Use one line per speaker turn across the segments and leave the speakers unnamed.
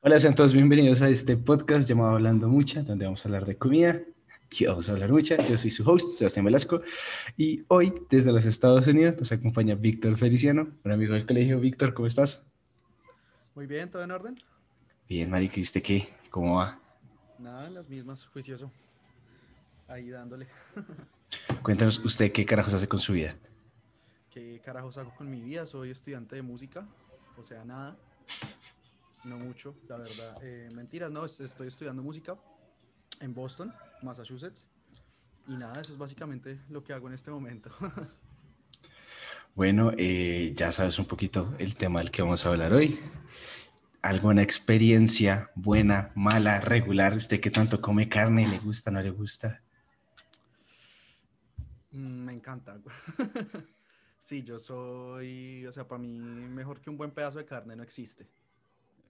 Hola, sean todos bienvenidos a este podcast llamado Hablando Mucha, donde vamos a hablar de comida. Aquí vamos a hablar mucha. Yo soy su host, Sebastián Velasco, y hoy desde los Estados Unidos nos acompaña Víctor Feliciano, un amigo del colegio. Víctor, ¿cómo estás?
Muy bien, ¿todo en orden?
Bien, Marica, ¿y usted qué? ¿Cómo va?
Nada, las mismas, juicioso. Ahí dándole.
Cuéntanos, ¿usted qué carajos hace con su vida?
¿Qué carajos hago con mi vida? Soy estudiante de música, o sea, nada. No mucho, la verdad. Eh, mentiras, no, es- estoy estudiando música en Boston, Massachusetts. Y nada, eso es básicamente lo que hago en este momento.
Bueno, eh, ya sabes un poquito el tema del que vamos a hablar hoy. ¿Alguna experiencia buena, mala, regular? ¿Usted qué tanto come carne? ¿Le gusta, no le gusta?
Mm, Me encanta. Sí, yo soy, o sea, para mí mejor que un buen pedazo de carne no existe.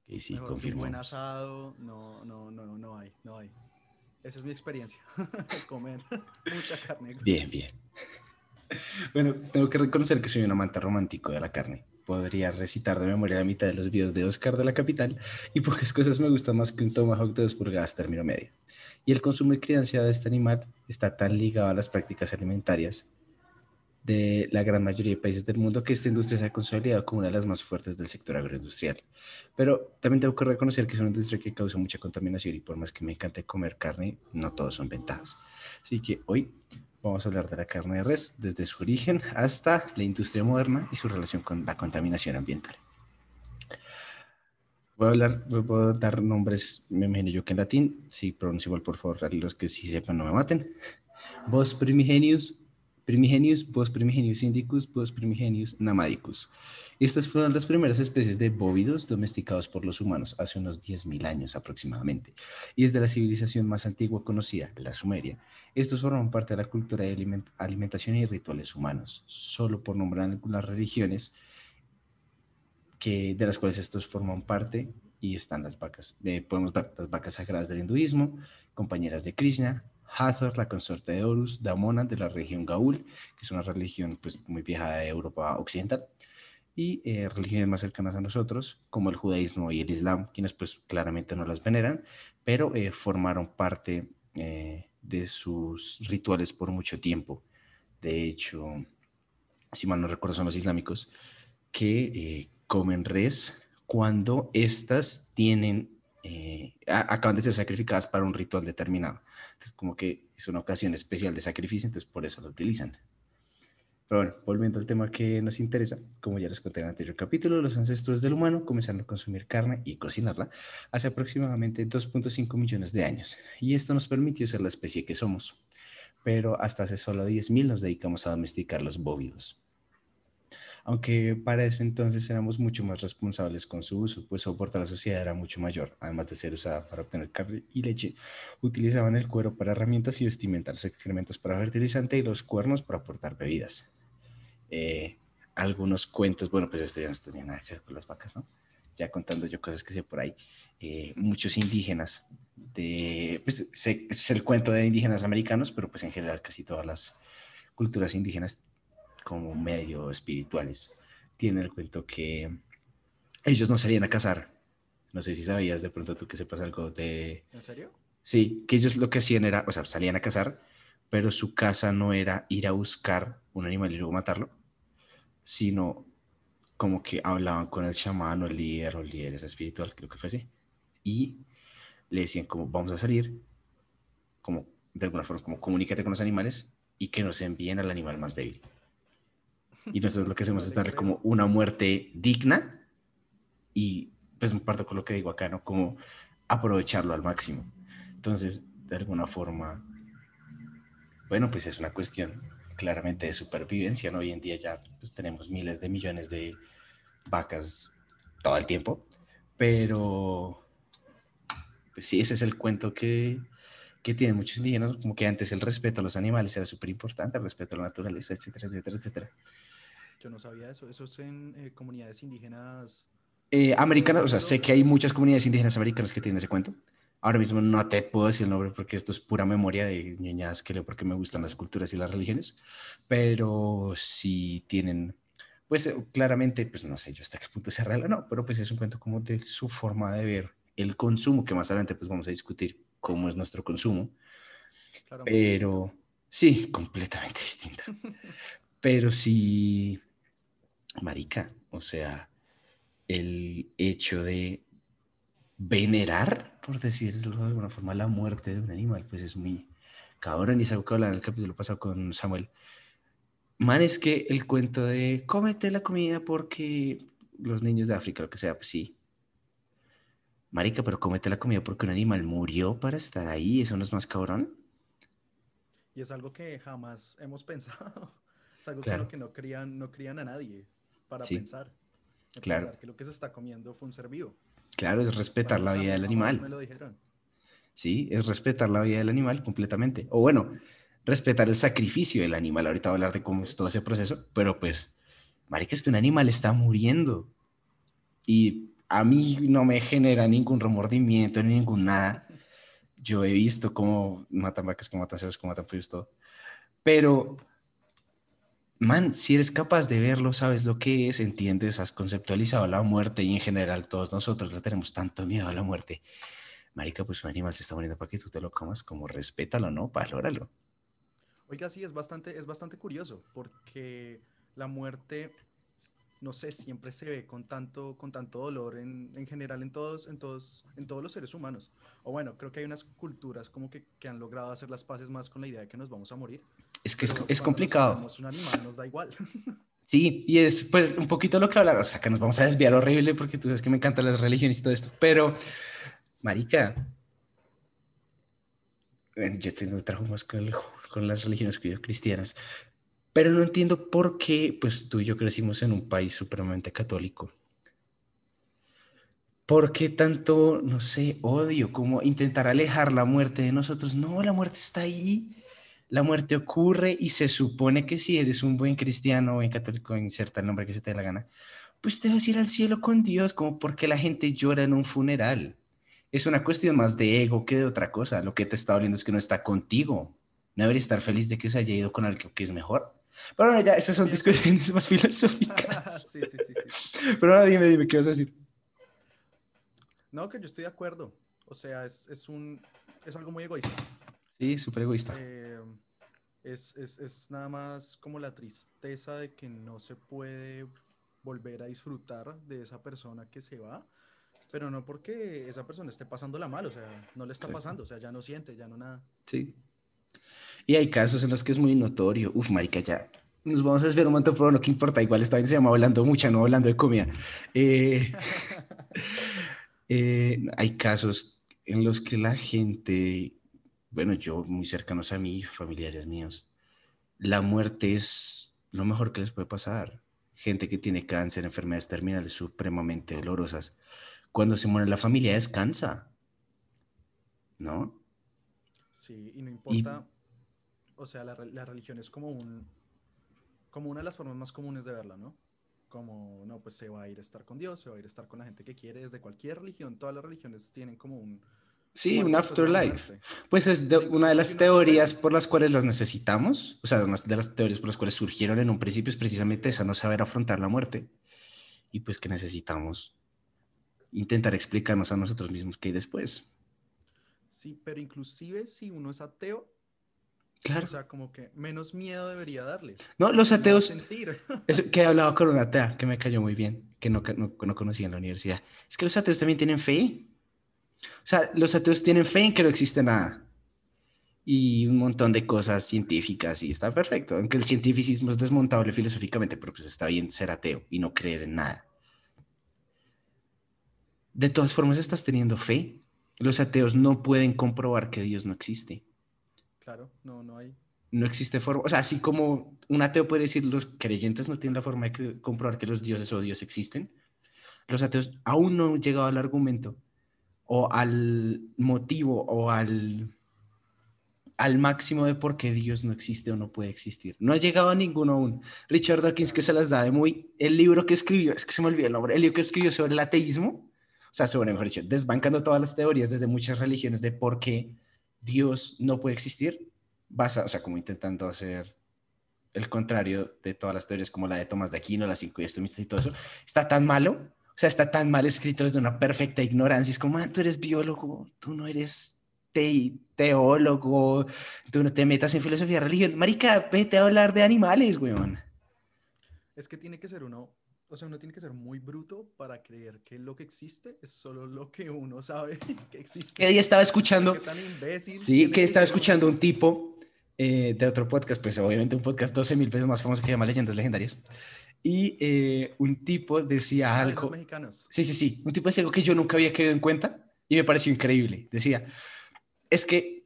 Ok, sí,
Mejor un buen asado, no, no, no, no hay, no hay. Esa es mi experiencia, comer mucha carne.
Bien, bien. Bueno, tengo que reconocer que soy un amante romántico de la carne. Podría recitar de memoria la mitad de los videos de Oscar de la Capital y pocas cosas me gustan más que un tomahawk de dos pulgadas término medio. Y el consumo y crianza de este animal está tan ligado a las prácticas alimentarias de la gran mayoría de países del mundo que esta industria se ha consolidado como una de las más fuertes del sector agroindustrial. Pero también tengo que reconocer que es una industria que causa mucha contaminación y por más que me encante comer carne, no todos son ventajas. Así que hoy vamos a hablar de la carne de res desde su origen hasta la industria moderna y su relación con la contaminación ambiental. Voy a hablar, voy a dar nombres, me imagino yo que en latín, si pronuncio igual, por favor, los que sí sepan no me maten. Vos primigenius, primigenius, vos primigenius indicus, vos primigenius namadicus. Estas fueron las primeras especies de bóvidos domesticados por los humanos hace unos 10.000 años aproximadamente. Y es de la civilización más antigua conocida, la Sumeria. Estos forman parte de la cultura de aliment- alimentación y rituales humanos, solo por nombrar algunas religiones que, de las cuales estos forman parte y están las vacas. Eh, podemos ver las vacas sagradas del hinduismo, compañeras de Krishna, Hathor, la consorte de Horus, Damona de la región Gaul, que es una religión pues, muy vieja de Europa occidental, y eh, religiones más cercanas a nosotros, como el judaísmo y el islam, quienes pues claramente no las veneran, pero eh, formaron parte eh, de sus rituales por mucho tiempo. De hecho, si mal no recuerdo, son los islámicos que comen res cuando éstas tienen, eh, acaban de ser sacrificadas para un ritual determinado. Entonces, como que es una ocasión especial de sacrificio, entonces por eso lo utilizan. Pero bueno, volviendo al tema que nos interesa, como ya les conté en el anterior capítulo, los ancestros del humano comenzaron a consumir carne y cocinarla hace aproximadamente 2.5 millones de años. Y esto nos permitió ser la especie que somos. Pero hasta hace solo 10.000 nos dedicamos a domesticar los bóvidos. Aunque para ese entonces éramos mucho más responsables con su uso, pues su aporte a la sociedad era mucho mayor. Además de ser usada para obtener carne y leche, utilizaban el cuero para herramientas y vestimenta, los excrementos para fertilizante y los cuernos para aportar bebidas. Eh, algunos cuentos, bueno, pues esto ya no tenía nada que ver con las vacas, ¿no? Ya contando yo cosas que sé por ahí. eh, muchos indígenas, de, pues es el cuento de indígenas americanos, pero pues en general casi todas las culturas indígenas como medio espirituales tienen el cuento que ellos no salían a cazar. No sé si sabías de pronto tú que sepas algo de...
¿En serio?
Sí, que ellos lo que hacían era, o sea, salían a cazar, pero su casa no era ir a buscar un animal y luego matarlo, sino como que hablaban con el chamán o el líder o el líder espiritual, creo que fue así, y le decían como vamos a salir, como de alguna forma, como comunícate con los animales y que nos envíen al animal más débil. Y nosotros lo que hacemos es darle como una muerte digna y pues me parto con lo que digo acá, ¿no? Como aprovecharlo al máximo. Entonces, de alguna forma, bueno, pues es una cuestión claramente de supervivencia, ¿no? Hoy en día ya pues, tenemos miles de millones de vacas todo el tiempo, pero pues sí, ese es el cuento que, que tienen muchos indígenas, como que antes el respeto a los animales era súper importante, el respeto a la naturaleza, etcétera, etcétera, etcétera.
Yo no sabía eso. Eso es en eh, comunidades indígenas.
Eh, americanas, o sea, sé que hay muchas comunidades indígenas americanas que tienen ese cuento. Ahora mismo no te puedo decir el nombre porque esto es pura memoria de ñoñadas que leo porque me gustan las culturas y las religiones, pero sí tienen, pues eh, claramente, pues no sé yo hasta qué punto es real o no, pero pues es un cuento como de su forma de ver el consumo, que más adelante pues vamos a discutir cómo es nuestro consumo. pero sí, completamente distinto. pero sí, marica, o sea, el hecho de venerar, por decirlo de alguna forma, la muerte de un animal, pues es muy cabrón. Y es algo que hablar en el capítulo pasado con Samuel. Man, es que el cuento de cómete la comida porque los niños de África, lo que sea, pues sí. Marica, pero cómete la comida porque un animal murió para estar ahí, eso no es más cabrón.
Y es algo que jamás hemos pensado. Es algo que no crían, no crían a nadie para pensar.
Claro.
que lo que se está comiendo fue un ser vivo.
Claro, es respetar la vida del animal.
Me lo dijeron.
Sí, es respetar la vida del animal completamente. O bueno, respetar el sacrificio del animal. Ahorita voy a hablar de cómo es todo ese proceso, pero pues, marica, es que un animal está muriendo. Y a mí no me genera ningún remordimiento, ni ningún nada. Yo he visto cómo matan vacas, cómo matan cerdos, cómo matan pollos, todo. Pero man, si eres capaz de verlo, sabes lo que es, entiendes, has conceptualizado la muerte y en general todos nosotros le tenemos tanto miedo a la muerte. Marica, pues un animal se está muriendo para que tú te lo comas, como respétalo, ¿no? Valóralo.
Oiga, sí, es bastante, es bastante curioso, porque la muerte, no sé, siempre se ve con tanto, con tanto dolor en, en general en todos, en, todos, en todos los seres humanos. O bueno, creo que hay unas culturas como que, que han logrado hacer las paces más con la idea de que nos vamos a morir
es que es, complicado.
Nos un animal, nos da igual.
Sí, y es pues un poquito lo que hablar, o sea, que nos vamos a desviar horrible porque tú sabes que me encantan las religiones y todo esto, pero, marica, yo tengo traumas con, con las religiones cristianas, pero no entiendo por qué, pues tú y yo crecimos en un país supremamente católico. ¿Por qué tanto, no sé, odio, como intentar alejar la muerte de nosotros? No, la muerte está ahí la muerte ocurre y se supone que si eres un buen cristiano o buen católico, inserta el nombre que se te dé la gana, pues te vas a ir al cielo con Dios, como porque la gente llora en un funeral. Es una cuestión más de ego que de otra cosa. Lo que te está doliendo es que no está contigo. No debería estar feliz de que se haya ido con algo que es mejor. Pero bueno, ya, esas son discusiones más filosóficas. sí, sí, sí, Pero ahora dime, dime, ¿qué vas a decir?
No, que yo estoy de acuerdo. O sea, es, es un, es algo muy egoísta.
Sí, súper egoísta.
Eh, es, es, es, nada más como la tristeza de que no se puede volver a disfrutar de esa persona que se va, pero no porque esa persona esté pasándola mal, o sea, no le está pasando, o sea, ya no siente, ya no nada.
Sí. Y hay casos en los que es muy notorio. Uf, marica, ya nos vamos a desviar un momento, pero no que importa, igual esta vez se llama hablando mucha, no hablando de comida. Eh, eh, hay casos en los que la gente bueno, yo muy cercanos a mí, familiares míos, la muerte es lo mejor que les puede pasar. Gente que tiene cáncer, enfermedades terminales supremamente dolorosas. Cuando se muere la familia descansa, ¿no?
Sí, y no importa, o sea, la, la, religión es como un, como una de las formas más comunes de verla, ¿no? Como, no, pues se va a ir a estar con Dios, se va a ir a estar con la gente que quiere, desde cualquier religión, todas las religiones tienen como un,
Sí, un afterlife. Pues es una de las teorías por las cuales las necesitamos, o sea, una de las teorías por las cuales surgieron en un principio es precisamente esa, no saber afrontar la muerte. Y pues que necesitamos intentar explicarnos a nosotros mismos qué hay después.
Sí, pero inclusive si uno es ateo,
Claro.
O sea, como que menos miedo debería darle.
No, los ateos. Eso, que he hablado con una atea que me cayó muy bien, que no, no, no conocía en la universidad. Es que los ateos también tienen fe. O sea, los ateos tienen fe en que no existe nada. Y un montón de cosas científicas y está perfecto. Aunque el cientificismo es desmontable filosóficamente, pero pues está bien ser ateo y no creer en nada. De todas formas, estás teniendo fe. Los ateos no pueden comprobar que Dios no existe.
Claro, no, no hay.
No existe forma. O sea, así como un ateo puede decir los creyentes no tienen la forma de comprobar que los dioses o Dios existen, los ateos aún no han llegado al argumento o al motivo o al, al máximo de por qué Dios no existe o no puede existir. No ha llegado a ninguno aún. Richard Dawkins que se las da de muy... El libro que escribió, es que se me olvidó el nombre, el libro que escribió sobre el ateísmo, o sea, sobre, mejor dicho, desbancando todas las teorías desde muchas religiones de por qué Dios no puede existir, basa, o sea, como intentando hacer el contrario de todas las teorías como la de Tomás de Aquino, las cinco y esto y todo eso, está tan malo O sea, está tan mal escrito desde una perfecta ignorancia. Es como, tú eres biólogo, tú no eres teólogo, tú no te metas en filosofía religión. Marica, vete a hablar de animales, weón.
Es que tiene que ser uno, o sea, uno tiene que ser muy bruto para creer que lo que existe es solo lo que uno sabe que existe.
Que día estaba escuchando.
Qué tan imbécil
Sí, que estaba escuchando un tipo eh, de otro podcast, pues obviamente un podcast 12 mil veces más famoso que se llama Leyendas Legendarias. Y eh, un tipo decía
de los
algo.
mexicanos.
Sí, sí, sí. Un tipo decía algo que yo nunca había quedado en cuenta y me pareció increíble. Decía, es que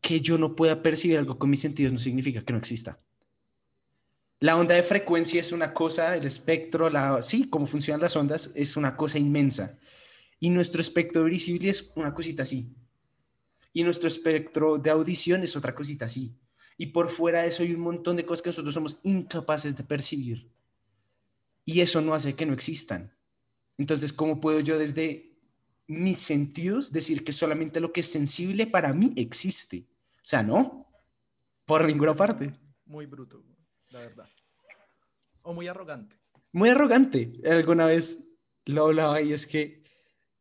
que yo no pueda percibir algo con mis sentidos no significa que no exista. La onda de frecuencia es una cosa, el espectro, la, sí, cómo funcionan las ondas es una cosa inmensa. Y nuestro espectro visible es una cosita así. Y nuestro espectro de audición es otra cosita así. Y por fuera de eso hay un montón de cosas que nosotros somos incapaces de percibir. Y eso no hace que no existan. Entonces, ¿cómo puedo yo desde mis sentidos decir que solamente lo que es sensible para mí existe? O sea, no, por ninguna parte.
Muy bruto, la verdad. O muy arrogante.
Muy arrogante. Alguna vez lo hablaba y es que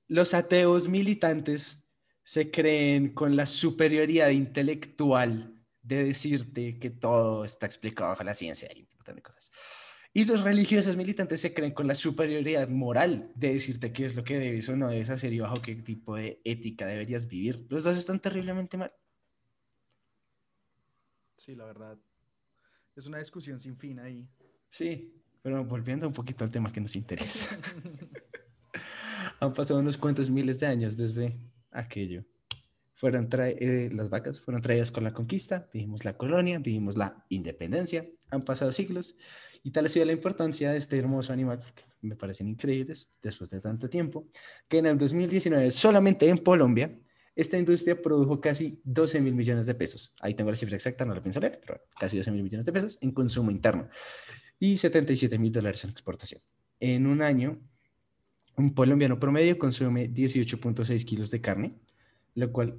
los ateos militantes se creen con la superioridad intelectual de decirte que todo está explicado bajo la ciencia y un montón de cosas. Y los religiosos militantes se creen con la superioridad moral de decirte qué es lo que debes o no debes hacer y bajo qué tipo de ética deberías vivir. Los dos están terriblemente mal.
Sí, la verdad. Es una discusión sin fin ahí.
Sí, pero volviendo un poquito al tema que nos interesa. Han pasado unos cuantos miles de años desde aquello. Fueron eh, las vacas fueron traídas con la conquista, vivimos la colonia, vivimos la independencia. Han pasado siglos y tal ha sido la importancia de este hermoso animal, que me parecen increíbles después de tanto tiempo, que en el 2019 solamente en Colombia esta industria produjo casi 12 mil millones de pesos. Ahí tengo la cifra exacta, no la pienso leer, pero casi 12 mil millones de pesos en consumo interno y 77 mil dólares en exportación. En un año, un colombiano promedio consume 18.6 kilos de carne, lo cual,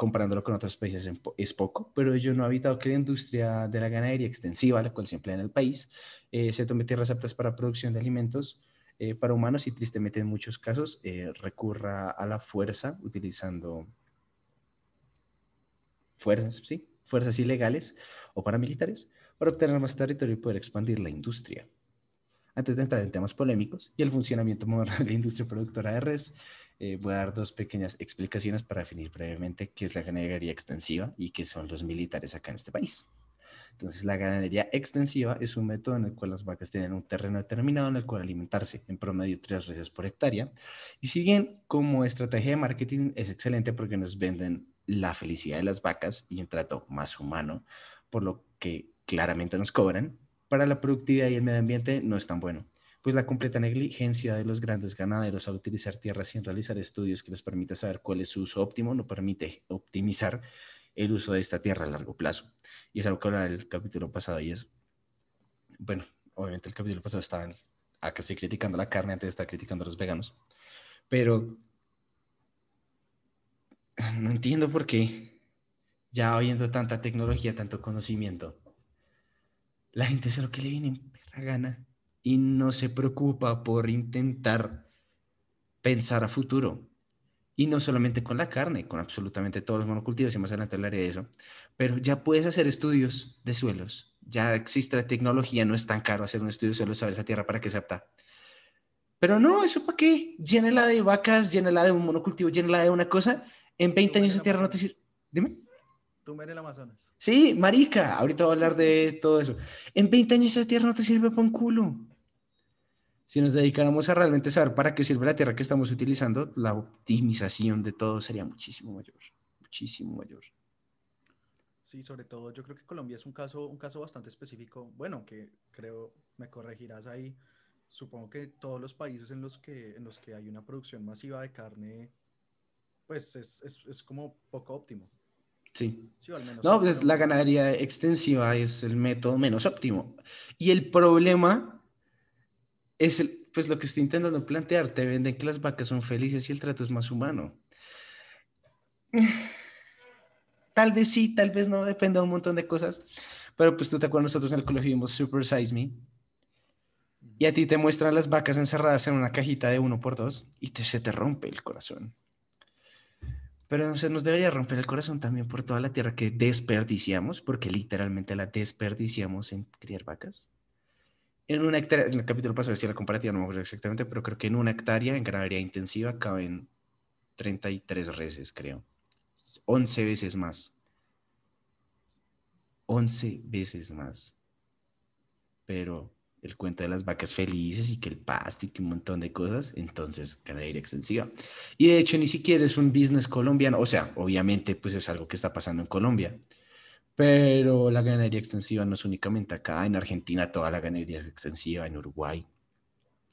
comparándolo con otros países, es poco, pero ello no ha evitado que la industria de la ganadería extensiva, la cual se emplea en el país, eh, se tome tierras aptas para producción de alimentos eh, para humanos y tristemente en muchos casos eh, recurra a la fuerza utilizando fuerzas, sí, fuerzas ilegales o paramilitares para obtener más territorio y poder expandir la industria. Antes de entrar en temas polémicos y el funcionamiento moderno de la industria productora de res, eh, voy a dar dos pequeñas explicaciones para definir brevemente qué es la ganadería extensiva y qué son los militares acá en este país. Entonces, la ganadería extensiva es un método en el cual las vacas tienen un terreno determinado en el cual alimentarse, en promedio tres veces por hectárea. Y si bien como estrategia de marketing es excelente porque nos venden la felicidad de las vacas y un trato más humano, por lo que claramente nos cobran, para la productividad y el medio ambiente no es tan bueno, pues la completa negligencia de los grandes ganaderos al utilizar tierras sin realizar estudios que les permita saber cuál es su uso óptimo no permite optimizar el uso de esta tierra a largo plazo. Y es algo que hablaba el capítulo pasado y es, bueno, obviamente el capítulo pasado estaba, acá estoy criticando la carne antes estar criticando a los veganos, pero no entiendo por qué, ya habiendo tanta tecnología, tanto conocimiento, la gente hace lo que le viene en perra gana y no se preocupa por intentar pensar a futuro. Y no solamente con la carne, con absolutamente todos los monocultivos, y más adelante hablaré de eso. Pero ya puedes hacer estudios de suelos. Ya existe la tecnología, no es tan caro hacer un estudio de suelos, saber esa tierra para qué se apta. Pero no, ¿eso para qué? Llénela de vacas, llénela de un monocultivo, llénela de una cosa. En 20 años esa tierra no te sirve. Dime.
Tumben el Amazonas.
Sí, marica, ahorita voy a hablar de todo eso. En 20 años esa tierra no te sirve para un culo. Si nos dedicáramos a realmente saber para qué sirve la tierra que estamos utilizando, la optimización de todo sería muchísimo mayor, muchísimo mayor.
Sí, sobre todo yo creo que Colombia es un caso, un caso bastante específico. Bueno, que creo, me corregirás ahí. Supongo que todos los países en los que, en los que hay una producción masiva de carne, pues es, es, es como poco óptimo.
Sí.
Sí, o al menos
No, pues la ganadería extensiva es el método menos óptimo. Y el problema es el, pues lo que estoy intentando plantear. Te venden que las vacas son felices y el trato es más humano. Tal vez sí, tal vez no, depende de un montón de cosas. Pero pues tú te acuerdas, nosotros en el colegio vimos Super Size Me. Y a ti te muestran las vacas encerradas en una cajita de uno por dos y te, se te rompe el corazón. Pero se nos debería romper el corazón también por toda la tierra que desperdiciamos, porque literalmente la desperdiciamos en criar vacas. En una hectárea, en el capítulo pasado decía la comparativa, no me acuerdo exactamente, pero creo que en una hectárea en ganadería intensiva caben 33 reses, creo. 11 veces más. 11 veces más. Pero el cuento de las vacas felices y que el pasto y que un montón de cosas, entonces ganadería extensiva. Y de hecho ni siquiera es un business colombiano, o sea, obviamente pues es algo que está pasando en Colombia, pero la ganadería extensiva no es únicamente acá, en Argentina toda la ganadería es extensiva, en Uruguay,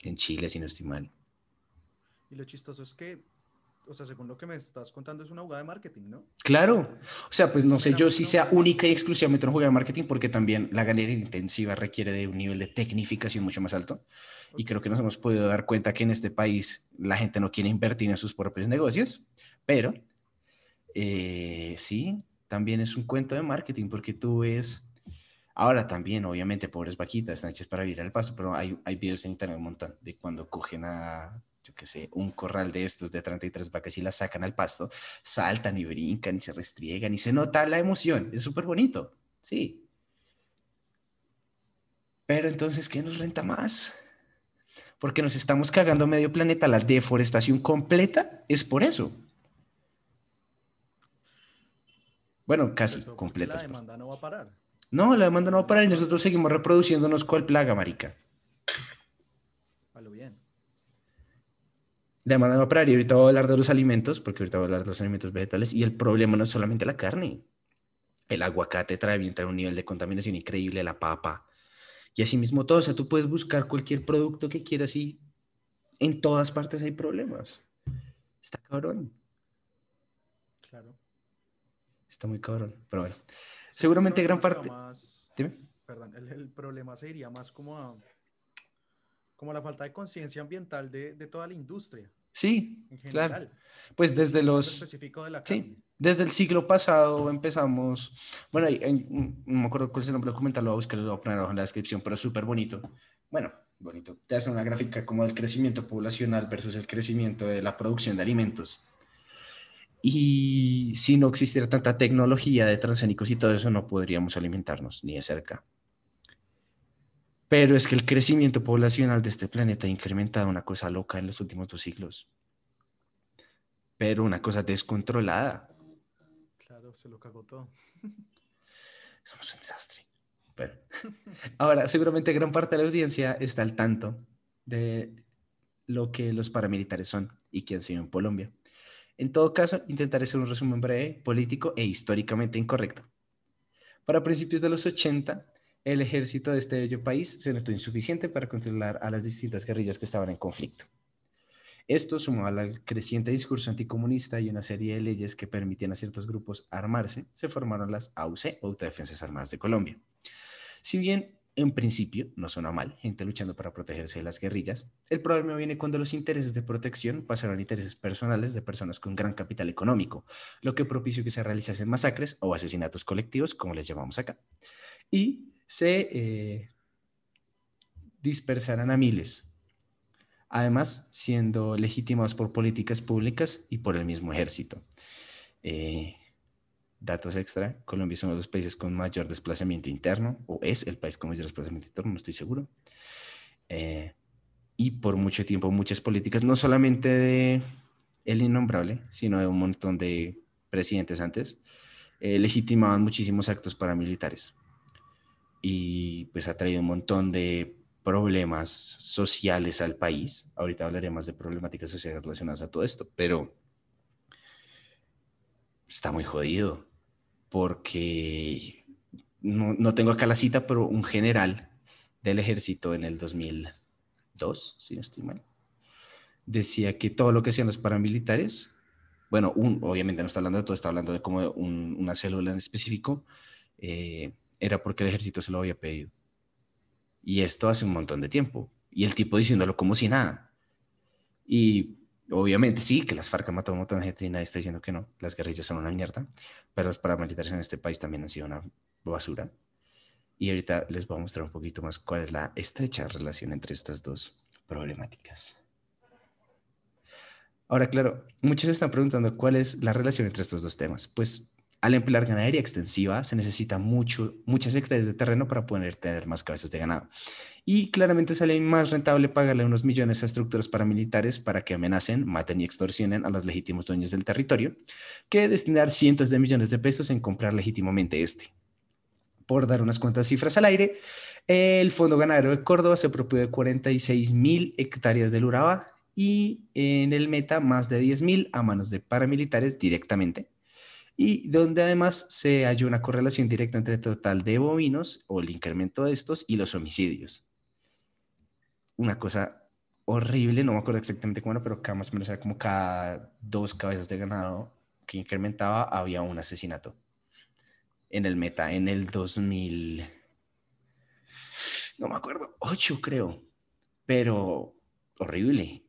en Chile si no estoy mal.
Y lo chistoso es que o sea, según lo que me estás contando, es una jugada de marketing, ¿no?
Claro. O sea, pues no sé yo si sea única y exclusivamente una jugada de marketing, porque también la ganadería intensiva requiere de un nivel de tecnificación mucho más alto. Y creo que nos hemos podido dar cuenta que en este país la gente no quiere invertir en sus propios negocios, pero eh, sí, también es un cuento de marketing, porque tú ves. Ahora también, obviamente, pobres vaquitas están hechas para vivir al paso, pero hay, hay videos en internet un montón de cuando cogen a yo qué sé, un corral de estos de 33 vacas y las sacan al pasto, saltan y brincan y se restriegan y se nota la emoción. Es súper bonito, sí. Pero entonces, ¿qué nos renta más? Porque nos estamos cagando medio planeta. La deforestación completa es por eso. Bueno, casi completa.
La demanda no va a parar.
No, la demanda no va a parar y nosotros seguimos reproduciéndonos cual plaga, marica.
A lo bien
de manera operaria. Ahorita voy a hablar de los alimentos, porque ahorita voy a hablar de los alimentos vegetales. Y el problema no es solamente la carne. El aguacate trae bien, trae un nivel de contaminación increíble, la papa. Y así mismo todo. O sea, tú puedes buscar cualquier producto que quieras y en todas partes hay problemas. Está cabrón.
Claro.
Está muy cabrón. Pero bueno. Seguramente gran parte.
Dime. Perdón, el, el problema sería más como a como la falta de conciencia ambiental de, de, toda la industria.
Sí, claro. Pues desde los...
Específico de la
sí, desde el siglo pasado empezamos, bueno, no me acuerdo cuál es el nombre del documental, lo voy a buscar, lo voy a poner abajo en la descripción, pero súper bonito. Bueno, bonito. Te hace una gráfica como del crecimiento poblacional versus el crecimiento de la producción de alimentos. Y si no existiera tanta tecnología de transgénicos y todo eso, no podríamos alimentarnos ni de cerca. Pero es que el crecimiento poblacional de este planeta ha incrementado una cosa loca en los últimos dos siglos. Pero una cosa descontrolada.
Claro, se lo cagó todo.
Somos un desastre. Bueno. Ahora, seguramente gran parte de la audiencia está al tanto de lo que los paramilitares son y qué han sido en Colombia. En todo caso, intentaré hacer un resumen breve, político e históricamente incorrecto. Para principios de los 80, el ejército de este bello país se notó insuficiente para controlar a las distintas guerrillas que estaban en conflicto. Esto, sumado al creciente discurso anticomunista y una serie de leyes que permitían a ciertos grupos armarse, se formaron las AUC, Autodefensas Armadas de Colombia. Si bien en principio no suena mal, gente luchando para protegerse de las guerrillas, el problema viene cuando los intereses de protección pasaron a intereses personales de personas con gran capital económico, lo que propició que se realizasen masacres o asesinatos colectivos, como les llamamos acá. Y se eh, dispersarán a miles, además siendo legitimados por políticas públicas y por el mismo ejército. Eh, datos extra, Colombia es uno de los países con mayor desplazamiento interno, o es el país con mayor desplazamiento interno, no estoy seguro. Eh, y por mucho tiempo muchas políticas, no solamente de el innombrable, sino de un montón de presidentes antes, legitimaban muchísimos actos paramilitares y pues ha traído un montón de problemas sociales al país. Ahorita hablaré más de problemáticas sociales relacionadas a todo esto, pero está muy jodido porque no, no tengo acá la cita, pero un general del ejército en el 2002, si no estoy mal, decía que todo lo que hacían los paramilitares, bueno, un, obviamente no está hablando de todo, está hablando de como una célula en específico, eh, era porque el ejército se lo había pedido. Y esto hace un montón de tiempo. Y el tipo diciéndolo como si nada. Y obviamente sí, que las FARC han matado a un montón de gente y nadie está diciendo que no. Las guerrillas son una mierda. Pero los paramilitares en este país también han sido una basura. Y ahorita les voy a mostrar un poquito más cuál es la estrecha relación entre estas dos problemáticas. Ahora, claro, muchos están preguntando cuál es la relación entre estos dos temas. Pues al emplear ganadería extensiva se necesita mucho, muchas hectáreas de terreno para poder tener más cabezas de ganado. Y claramente sale más rentable pagarle unos millones a estructuras paramilitares para que amenacen, maten y extorsionen a los legítimos dueños del territorio, que destinar cientos de millones de pesos en comprar legítimamente este. Por dar unas cuantas cifras al aire, el Fondo Ganadero de Córdoba se propuso de 46 mil hectáreas del Urabá y en el Meta más de 10 mil a manos de paramilitares directamente y donde además se halló una correlación directa entre el total de bovinos o el incremento de estos y los homicidios. Una cosa horrible, no me acuerdo exactamente era, pero cada más o menos era como cada dos cabezas de ganado que incrementaba había un asesinato en el meta en el 2000 no me acuerdo, 8 creo, pero horrible.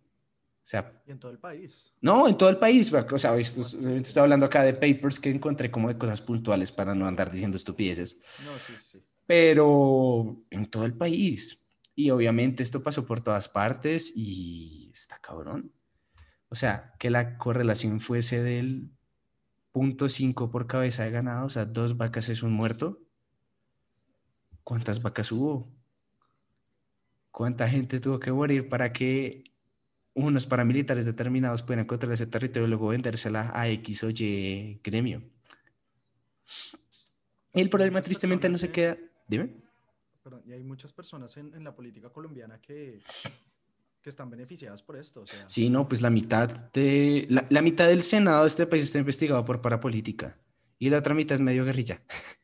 O sea,
y en todo el país.
No, en todo el país. O sea, estoy hablando acá de papers que encontré como de cosas puntuales para no andar diciendo estupideces.
No, sí, sí.
Pero en todo el país. Y obviamente esto pasó por todas partes y está cabrón. O sea, que la correlación fuese del punto 5 por cabeza de ganado, o sea, dos vacas es un muerto. ¿Cuántas vacas hubo? ¿Cuánta gente tuvo que morir para que unos paramilitares determinados pueden encontrar ese territorio y luego vendérsela a X o Y gremio. El problema tristemente no se queda... Dime.
Perdón, y hay muchas personas en, en la política colombiana que, que, están beneficiadas por esto. O sea...
Sí, no, pues la mitad, de, la, la, mitad del Senado de este país está investigado por parapolítica y la otra mitad es medio guerrilla.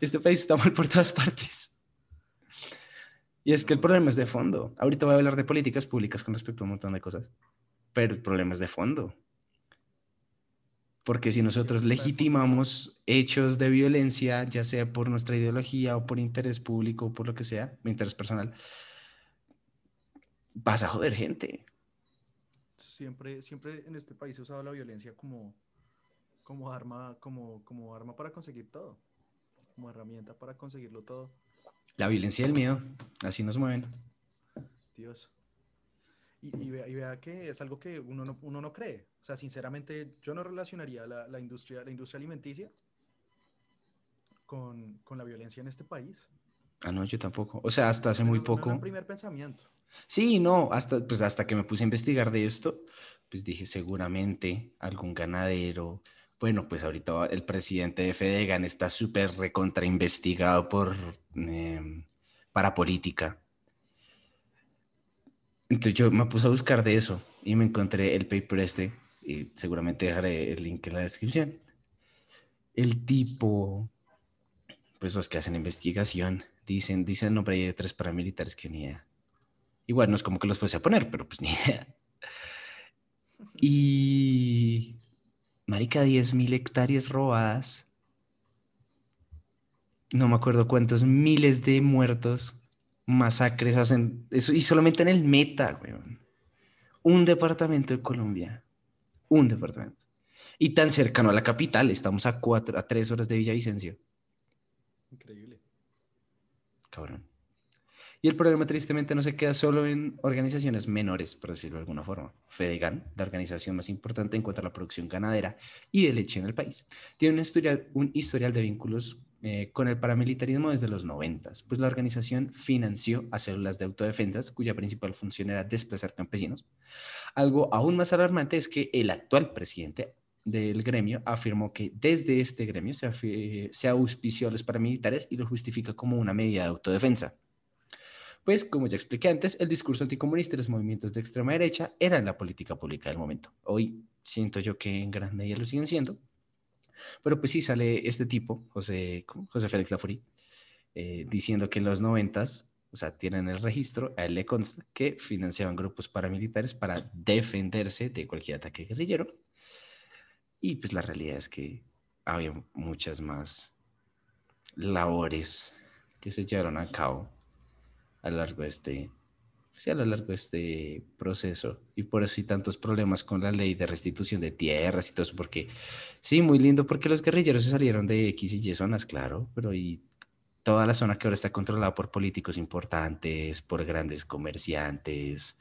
Este país está mal por todas partes. Y es que el problema es de fondo. Ahorita voy a hablar de políticas públicas con respecto a un montón de cosas, pero el problema es de fondo. Porque si nosotros legitimamos hechos de violencia, ya sea por nuestra ideología o por interés público o por lo que sea, interés personal, vas a joder gente.
Siempre, siempre en este país se usado la violencia como, como, arma, como, como arma para conseguir todo, como herramienta para conseguirlo todo.
La violencia y el miedo, así nos mueven.
Dios. Y, vea, que es algo que uno no, uno no cree. O sea, sinceramente, yo no relacionaría la, la industria, la industria alimenticia con, con, la violencia en este país.
Ah, no, yo tampoco. O sea, hasta hace muy poco.
No primer pensamiento.
Sí, no, hasta, pues hasta que me puse a investigar de esto, pues dije seguramente algún ganadero, bueno, pues ahorita el presidente de Fedegan está súper recontrainvestigado por eh, para política. Entonces yo me puse a buscar de eso y me encontré el paper este y seguramente dejaré el link en la descripción. El tipo, pues los que hacen investigación, dicen, dicen nombre de tres paramilitares que ni idea. Igual no es como que los fuese a poner, pero pues ni idea. Y Marica, 10.000 hectáreas robadas. No me acuerdo cuántos miles de muertos, masacres hacen. Eso, y solamente en el Meta, weón. Un departamento de Colombia. Un departamento. Y tan cercano a la capital, estamos a cuatro, a tres horas de Villavicencio.
Increíble.
Cabrón. Y el problema tristemente no se queda solo en organizaciones menores, por decirlo de alguna forma. Fedegan, la organización más importante en cuanto a la producción ganadera y de leche en el país, tiene un historial, de vínculos eh, con el paramilitarismo desde los 90, pues la organización financió a células de autodefensas cuya principal función era desplazar campesinos. Algo aún más alarmante es que el actual presidente del gremio afirmó que desde este gremio se, se auspició a los paramilitares y lo justifica como una medida de autodefensa. Pues, como ya expliqué antes, el discurso anticomunista y los movimientos de extrema derecha eran la política pública del momento. Hoy siento yo que en gran medida lo siguen siendo. Pero pues sí sale este tipo, José, José Félix Laforí, eh, diciendo que en los noventas, o sea, tienen el registro, a él le consta que financiaban grupos paramilitares para defenderse de cualquier ataque guerrillero. Y pues la realidad es que había muchas más labores que se llevaron a cabo a lo largo de este, pues a lo largo de este proceso. Y por eso hay tantos problemas con la ley de restitución de tierras y todo eso, porque sí, muy lindo porque los guerrilleros se salieron de X y Y zonas, claro, pero y toda la zona que ahora está controlada por políticos importantes, por grandes comerciantes,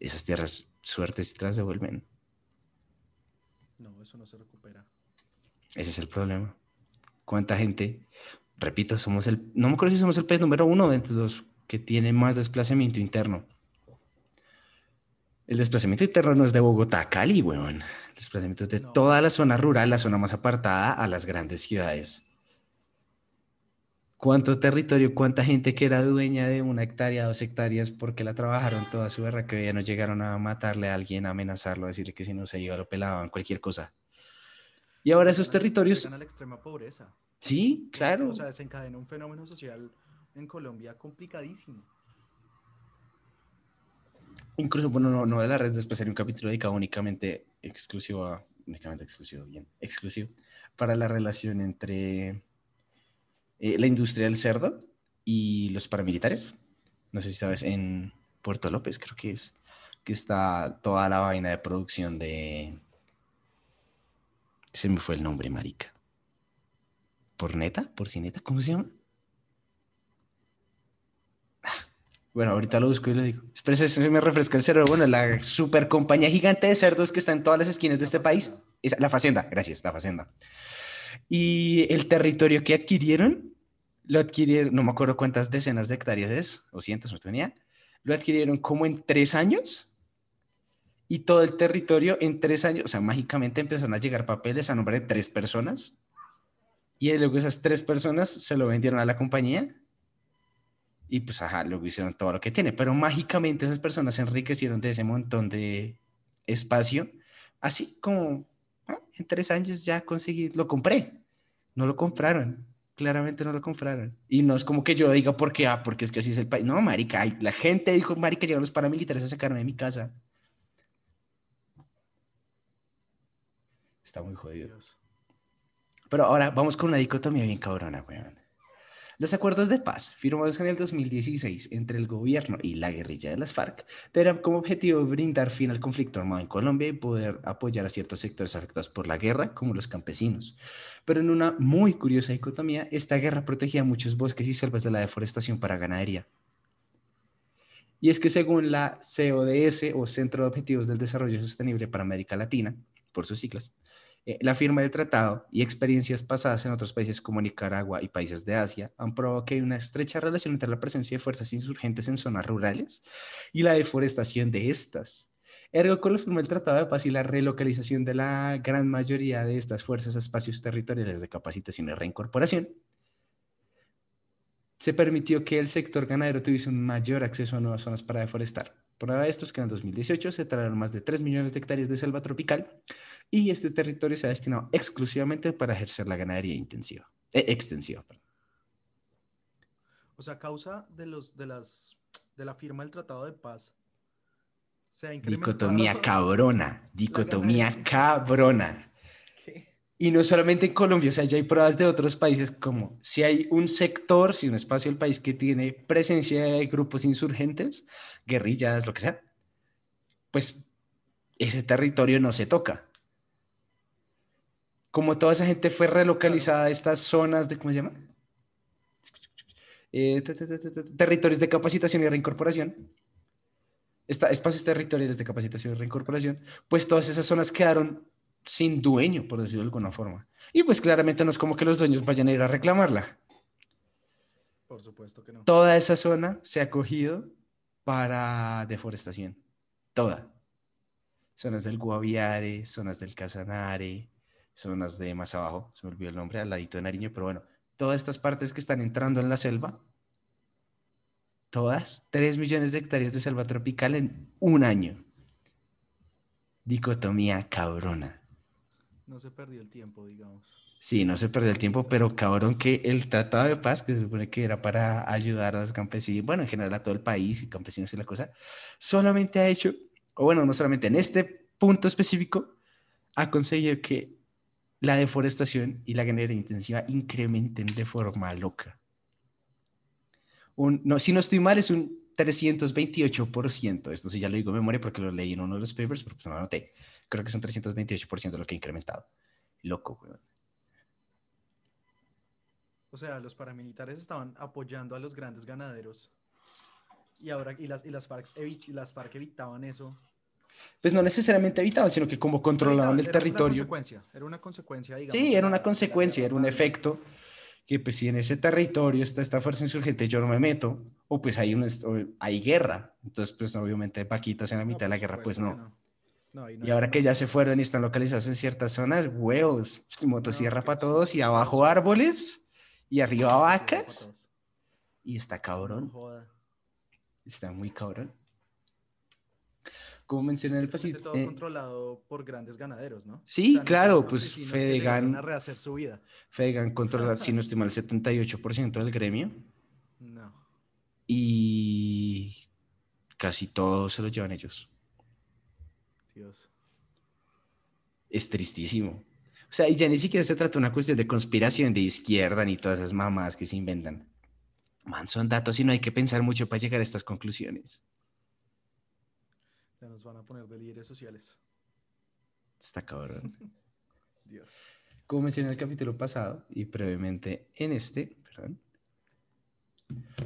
esas tierras suertes y las devuelven.
No, eso no se recupera.
Ese es el problema. ¿Cuánta gente? Repito, somos el, no me acuerdo si somos el país número uno de los que tiene más desplazamiento interno. El desplazamiento interno no es de Bogotá a Cali, weón. El desplazamiento es de toda la zona rural, la zona más apartada, a las grandes ciudades. ¿Cuánto territorio, cuánta gente que era dueña de una hectárea, dos hectáreas, porque la trabajaron toda su guerra, que ya no llegaron a matarle a alguien, a amenazarlo, a decirle que si no se iba lo pelaban, cualquier cosa? Y ahora esos territorios...
la extrema pobreza.
Sí, claro.
O sea, desencadena un fenómeno social en Colombia complicadísimo.
Incluso, bueno, no, no de la red, después sería un capítulo dedicado únicamente exclusivo a, únicamente exclusivo, bien, exclusivo, para la relación entre eh, la industria del cerdo y los paramilitares. No sé si sabes, en Puerto López creo que es, que está toda la vaina de producción de... Se me fue el nombre, marica. ¿Por neta? ¿Por cineta? ¿Cómo se llama? Bueno, ahorita lo busco y lo digo. Espérese, se me refresca el cerebro. Bueno, la super compañía gigante de cerdos que está en todas las esquinas de este país. Es la Facenda, gracias, la Facenda. Y el territorio que adquirieron, lo adquirieron, no me acuerdo cuántas decenas de hectáreas es, o cientos, no tenía. Lo adquirieron como en tres años. Y todo el territorio en tres años, o sea, mágicamente empezaron a llegar papeles a nombre de tres personas. Y luego esas tres personas se lo vendieron a la compañía y pues, ajá, luego hicieron todo lo que tiene. Pero mágicamente esas personas se enriquecieron de ese montón de espacio. Así como ah, en tres años ya conseguí, lo compré. No lo compraron. Claramente no lo compraron. Y no es como que yo diga, ¿por qué? Ah, porque es que así es el país. No, marica, la gente dijo, marica, llegaron los paramilitares a sacarme de mi casa. Está muy jodido. Pero ahora vamos con una dicotomía bien cabrona, weón. Los acuerdos de paz, firmados en el 2016 entre el gobierno y la guerrilla de las FARC, tenían como objetivo brindar fin al conflicto armado en Colombia y poder apoyar a ciertos sectores afectados por la guerra, como los campesinos. Pero en una muy curiosa dicotomía, esta guerra protegía muchos bosques y selvas de la deforestación para ganadería. Y es que según la CODS, o Centro de Objetivos del Desarrollo Sostenible para América Latina, por sus siglas, eh, la firma de tratado y experiencias pasadas en otros países como Nicaragua y países de Asia han probado que hay una estrecha relación entre la presencia de fuerzas insurgentes en zonas rurales y la deforestación de estas. Ergo, con la firma del Tratado de Paz y la relocalización de la gran mayoría de estas fuerzas a espacios territoriales de capacitación y reincorporación, se permitió que el sector ganadero tuviese un mayor acceso a nuevas zonas para deforestar. Prueba de esto es que en 2018 se trajeron más de 3 millones de hectáreas de selva tropical y este territorio se ha destinado exclusivamente para ejercer la ganadería intensiva, eh, extensiva.
O sea, a causa de, los, de, las, de la firma del Tratado de Paz,
se ha Dicotomía cabrona, dicotomía cabrona. Y no solamente en Colombia, o sea, ya hay pruebas de otros países como si hay un sector, si un espacio del país que tiene presencia de grupos insurgentes, guerrillas, lo que sea, pues ese territorio no se toca. Como toda esa gente fue relocalizada a estas zonas de, ¿cómo se llama? Eh, territorios de capacitación y reincorporación, espacios territoriales de capacitación y reincorporación, pues todas esas zonas quedaron sin dueño, por decirlo de alguna forma. Y pues claramente no es como que los dueños vayan a ir a reclamarla.
Por supuesto que no.
Toda esa zona se ha cogido para deforestación. Toda. Zonas del Guaviare, zonas del Casanare, zonas de más abajo, se me olvidó el nombre, al ladito de Nariño, pero bueno, todas estas partes que están entrando en la selva, todas, 3 millones de hectáreas de selva tropical en un año. Dicotomía cabrona.
No se perdió el tiempo, digamos.
Sí, no se perdió el tiempo, pero cabrón que el Tratado de Paz, que se supone que era para ayudar a los campesinos, bueno, en general a todo el país y campesinos y la cosa, solamente ha hecho, o bueno, no solamente en este punto específico, ha conseguido que la deforestación y la ganadería intensiva incrementen de forma loca. Un, no, si no estoy mal, es un 328%. Esto sí ya lo digo en memoria porque lo leí en uno de los papers, pero pues no lo anoté creo que son 328% lo que ha incrementado. Loco, güey.
o sea, los paramilitares estaban apoyando a los grandes ganaderos. Y ahora, y las, y las, FARC, evi- y las FARC evitaban eso.
Pues no necesariamente evitaban, sino que como controlaban el
Era- Era una
territorio.
consecuencia, era una consecuencia, digamos.
Sí, era una consecuencia, era un efecto que pues si en ese territorio está esta fuerza insurgente yo no me meto, o pues hay, un, est- o hay guerra, entonces pues obviamente Paquitas en la
No,
mitad de la guerra pues
supuesto
no.
No, no
Y ahora que ya se fueron y están localizados en ciertas zonas, huevos, motosierra
que
para todos y abajo árboles y arriba vacas y está
No
cabrón,
joda.
está muy cabrón. Como mencioné en el pasito,
todo
eh,
controlado por grandes ganaderos, ¿no?
Sí,
no
claro,
son
pues, Fedegan-
a rehacer su vida.
Fegan controla, si no estoy mal, el 78% del gremio
No.
y casi todo se lo llevan ellos.
Dios.
Es tristísimo. O sea, y ya ni siquiera se trata de una cuestión de conspiración de izquierda ni todas esas mamás que se inventan. Man, son datos y no hay que pensar mucho para llegar a estas conclusiones.
Ya nos van a poner de líderes sociales.
Está cabrón.
Dios.
Como mencioné en el capítulo pasado y brevemente en este, perdón,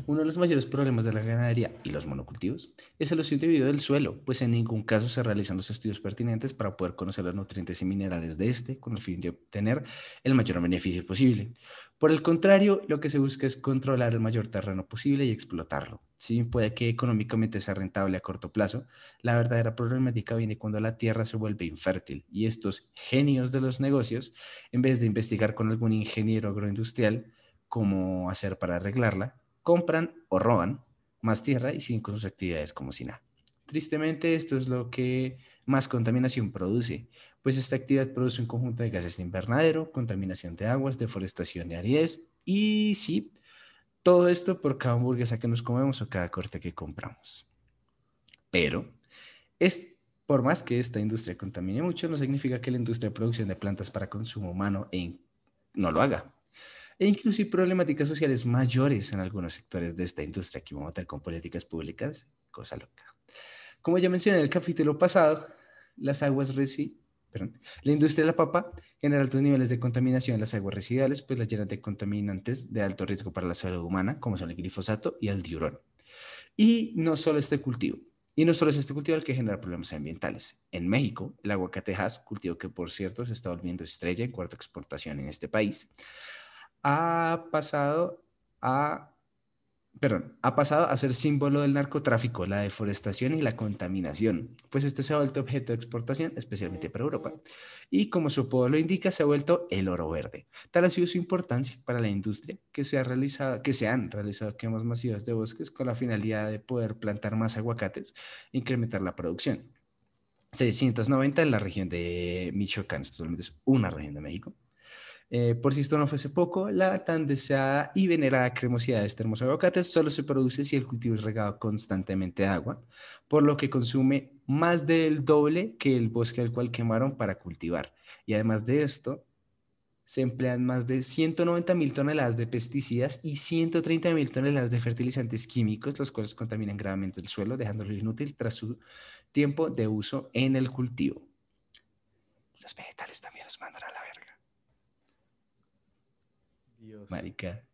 uno de los mayores problemas de la ganadería y los monocultivos es el uso indebido del suelo, pues en ningún caso se realizan los estudios pertinentes para poder conocer los nutrientes y minerales de este con el fin de obtener el mayor beneficio posible. Por el contrario, lo que se busca es controlar el mayor terreno posible y explotarlo. Si bien puede que económicamente sea rentable a corto plazo, la verdadera problemática viene cuando la tierra se vuelve infértil y estos genios de los negocios, en vez de investigar con algún ingeniero agroindustrial cómo hacer para arreglarla, compran o roban más tierra y siguen con sus actividades como si nada. Tristemente, esto es lo que más contaminación produce, pues esta actividad produce un conjunto de gases de invernadero, contaminación de aguas, deforestación y aridez, y sí, todo esto por cada hamburguesa que nos comemos o cada corte que compramos. Pero, es, por más que esta industria contamine mucho, no significa que la industria de producción de plantas para consumo humano no lo haga. E incluso problemáticas sociales mayores en algunos sectores de esta industria que vamos a tener con políticas públicas, cosa loca. Como ya mencioné en el capítulo pasado, las aguas resi perdón, la industria de la papa genera altos niveles de contaminación en las aguas residuales, pues las llenan de contaminantes de alto riesgo para la salud humana, como son el glifosato y el diurón. Y no solo este cultivo, y no solo es este cultivo el que genera problemas ambientales. En México, el aguacatejas, cultivo que por cierto se está volviendo estrella en cuarta exportación en este país, ha pasado a, perdón, ha pasado a ser símbolo del narcotráfico, la deforestación y la contaminación, pues este se ha vuelto objeto de exportación, especialmente para Europa. Y como su apodo lo indica, se ha vuelto el oro verde. Tal ha sido su importancia para la industria que se, ha realizado, que se han realizado quemas masivas de bosques con la finalidad de poder plantar más aguacates e incrementar la producción. 690 en la región de Michoacán, esto solamente es una región de México. Eh, por si esto no fuese poco, la tan deseada y venerada cremosidad de este hermoso aguacate solo se produce si el cultivo es regado constantemente de agua, por lo que consume más del doble que el bosque al cual quemaron para cultivar. Y además de esto, se emplean más de 190 mil toneladas de pesticidas y 130 mil toneladas de fertilizantes químicos, los cuales contaminan gravemente el suelo, dejándolo inútil tras su tiempo de uso en el cultivo. Los vegetales también los mandan a la verga.
Dios.
Marica.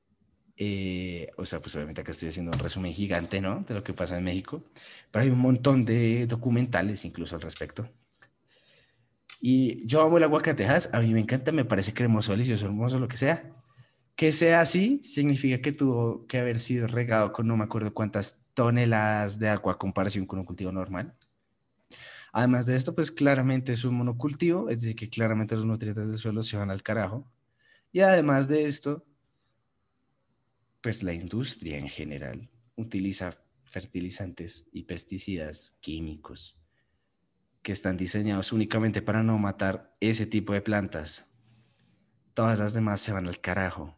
Eh, o sea, pues obviamente acá estoy haciendo un resumen gigante, ¿no? De lo que pasa en México. Pero hay un montón de documentales incluso al respecto. Y yo amo el aguacatejas, a mí me encanta, me parece cremoso, delicioso, hermoso, lo que sea. Que sea así significa que tuvo que haber sido regado con no me acuerdo cuántas toneladas de agua comparación con un cultivo normal. Además de esto, pues claramente es un monocultivo, es decir, que claramente los nutrientes del suelo se van al carajo. Y además de esto, pues la industria en general utiliza fertilizantes y pesticidas químicos que están diseñados únicamente para no matar ese tipo de plantas. Todas las demás se van al carajo.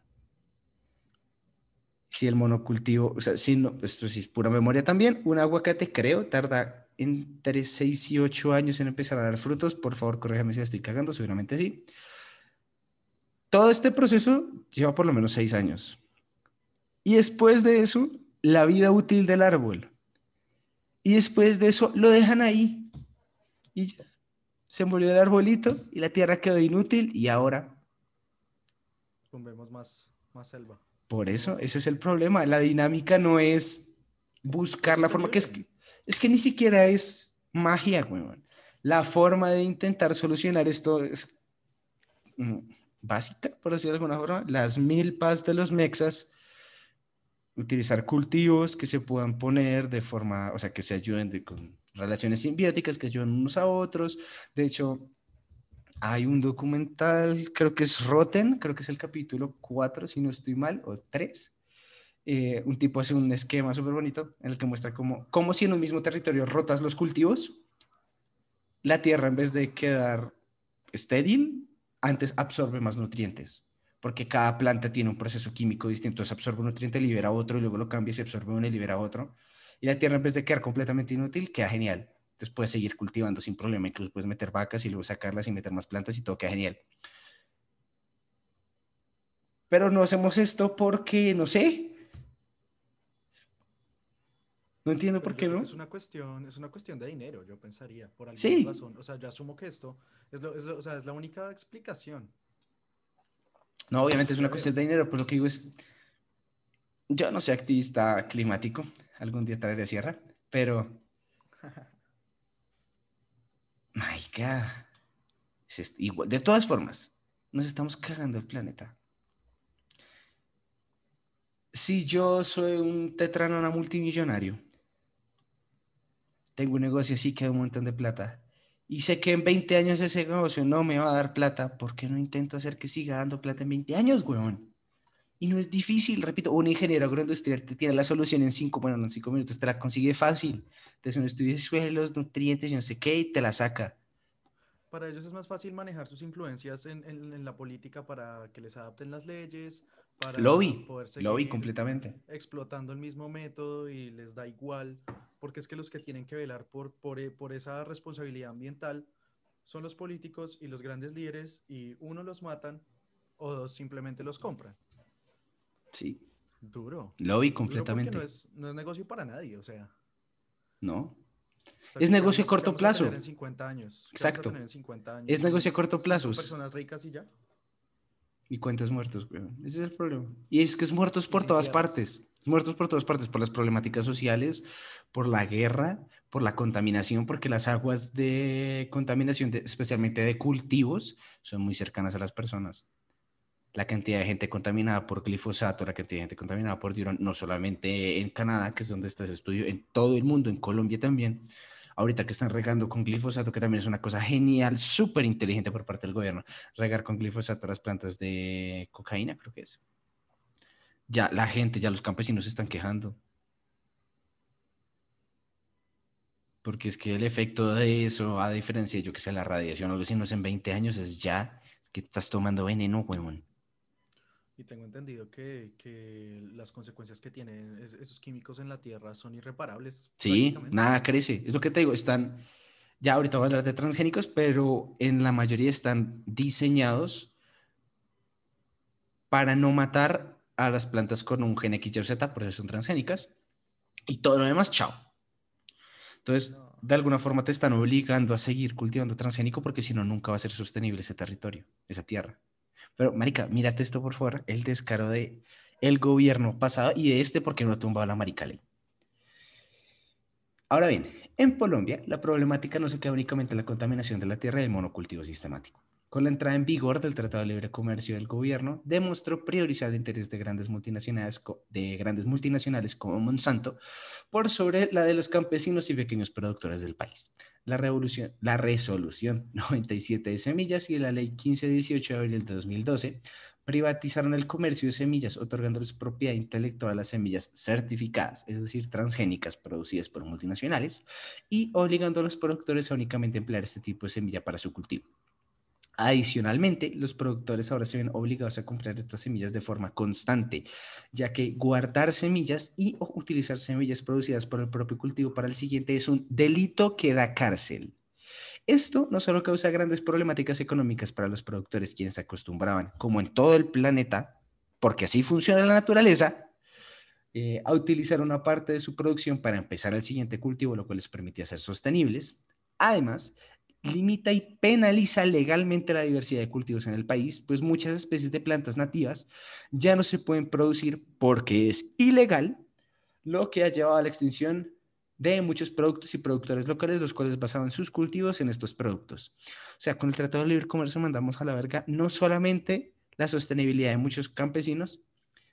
Si el monocultivo, o sea, si no, esto es pura memoria también, un aguacate creo tarda entre 6 y 8 años en empezar a dar frutos. Por favor, corríjame si estoy cagando, seguramente sí. Todo este proceso lleva por lo menos 6 años. Y después de eso, la vida útil del árbol. Y después de eso, lo dejan ahí. Y ya. Se murió el arbolito y la tierra quedó inútil y ahora
Tumbemos más, más selva.
Por eso, ese es el problema. La dinámica no es buscar la forma que es, es que ni siquiera es magia, weón. La forma de intentar solucionar esto es mm, básica, por decirlo de alguna forma. Las milpas de los mexas, utilizar cultivos que se puedan poner de forma, o sea, que se ayuden con relaciones simbióticas, que ayuden unos a otros. De hecho, hay un documental, creo que es Rotten, creo que es el capítulo 4, si no estoy mal, o 3. Eh, un tipo hace un esquema súper bonito en el que muestra cómo, cómo si en un mismo territorio rotas los cultivos, la tierra en vez de quedar estéril, antes absorbe más nutrientes, porque cada planta tiene un proceso químico distinto, se absorbe un nutriente, libera otro, y luego lo cambia, se absorbe uno y libera otro. Y la tierra en vez de quedar completamente inútil, queda genial. Entonces puedes seguir cultivando sin problema, incluso puedes meter vacas y luego sacarlas y meter más plantas y todo queda genial. Pero no hacemos esto porque, no sé. No entiendo por qué no.
Es una cuestión, es una cuestión de dinero, yo pensaría, por alguna razón. O sea, yo asumo que esto es, o sea, es la única explicación.
No, obviamente es una cuestión de dinero, pero lo que digo es, yo no soy activista climático, algún día traeré sierra, pero My Es igual. De todas formas, nos estamos cagando el planeta. Si yo soy un tetranona multimillonario, tengo un negocio así que da un montón de plata, y sé que en 20 años ese negocio no me va a dar plata, ¿por qué no intento hacer que siga dando plata en 20 años, weón? Y no es difícil, repito, un ingeniero agroindustrial te tiene la solución en cinco, bueno, en cinco minutos, te la consigue fácil. Te hace un estudio de suelos, nutrientes y no sé qué, y te la saca.
Para ellos es más fácil manejar sus influencias en, en, la política para que les adapten las leyes, para
lobby, poder seguir lobby completamente.
explotando el mismo método y les da igual, porque es que los que tienen que velar por, por, por esa responsabilidad ambiental son los políticos y los grandes líderes, y uno los matan o dos simplemente los compran.
Sí.
Duro.
Lo vi completamente.
no, es, no es negocio para nadie, o sea.
No. es negocio a corto plazo.
En 50 años?
Exacto.
En 50 años?
Es negocio a corto plazo.
Personas ricas y ya.
Y cuentos muertos, güey. Ese es el problema. Y es que es muertos por todas partes. Muertos por todas partes, por las problemáticas sociales, por la guerra, por la contaminación, porque las aguas de contaminación, especialmente de cultivos, son muy cercanas a las personas la cantidad de gente contaminada por glifosato, la cantidad de gente contaminada por diurón, no solamente en Canadá, que es donde está ese estudio, en todo el mundo, en Colombia también. Ahorita que están regando con glifosato, que también es una cosa genial, súper inteligente por parte del gobierno, regar con glifosato las plantas de cocaína, creo que es. Ya la gente, ya los campesinos se están quejando. Porque es que el efecto de eso, a diferencia, yo que sé, la radiación o algo así, no es en 20 años, es ya, es que estás tomando veneno, huevón.
Y tengo entendido que, que, las consecuencias que tienen esos químicos en la tierra son irreparables.
Sí, nada crece. Es lo que te digo, están, ya ahorita voy a hablar de transgénicos, pero en la mayoría están diseñados para no matar a las plantas con un gen X, Y o Z, por eso son transgénicas. Y todo lo demás, chao. Entonces, de alguna forma te están obligando a seguir cultivando transgénico porque si no, nunca va a ser sostenible ese territorio, esa tierra. Pero, marica, mírate esto, por favor, el descaro de el gobierno pasado y de este porque no ha tumbado la marica ley. Ahora bien, en Colombia, la problemática no se queda únicamente en la contaminación de la tierra y el monocultivo sistemático. Con la entrada en vigor del Tratado de Libre Comercio del gobierno, demostró priorizar el interés de grandes multinacionales, como Monsanto por sobre la de los campesinos y pequeños productores del país. La, revolución, la resolución 97 de semillas y la ley 1518 de abril de 2012 privatizaron el comercio de semillas, otorgándoles propiedad intelectual a las semillas certificadas, es decir, transgénicas producidas por multinacionales, y obligando a los productores a únicamente emplear este tipo de semilla para su cultivo. Adicionalmente, los productores ahora se ven obligados a comprar estas semillas de forma constante, ya que guardar semillas y utilizar semillas producidas por el propio cultivo para el siguiente es un delito que da cárcel. Esto no solo causa grandes problemáticas económicas para los productores quienes se acostumbraban, como en todo el planeta, porque así funciona la naturaleza, eh, a utilizar una parte de su producción para empezar el siguiente cultivo, lo cual les permitía ser sostenibles. Además, limita y penaliza legalmente la diversidad de cultivos en el país, pues muchas especies de plantas nativas ya no se pueden producir porque es ilegal, lo que ha llevado a la extinción de muchos productos y productores locales, los cuales basaban sus cultivos en estos productos. O sea, con el Tratado de Libre Comercio mandamos a la verga no solamente la sostenibilidad de muchos campesinos,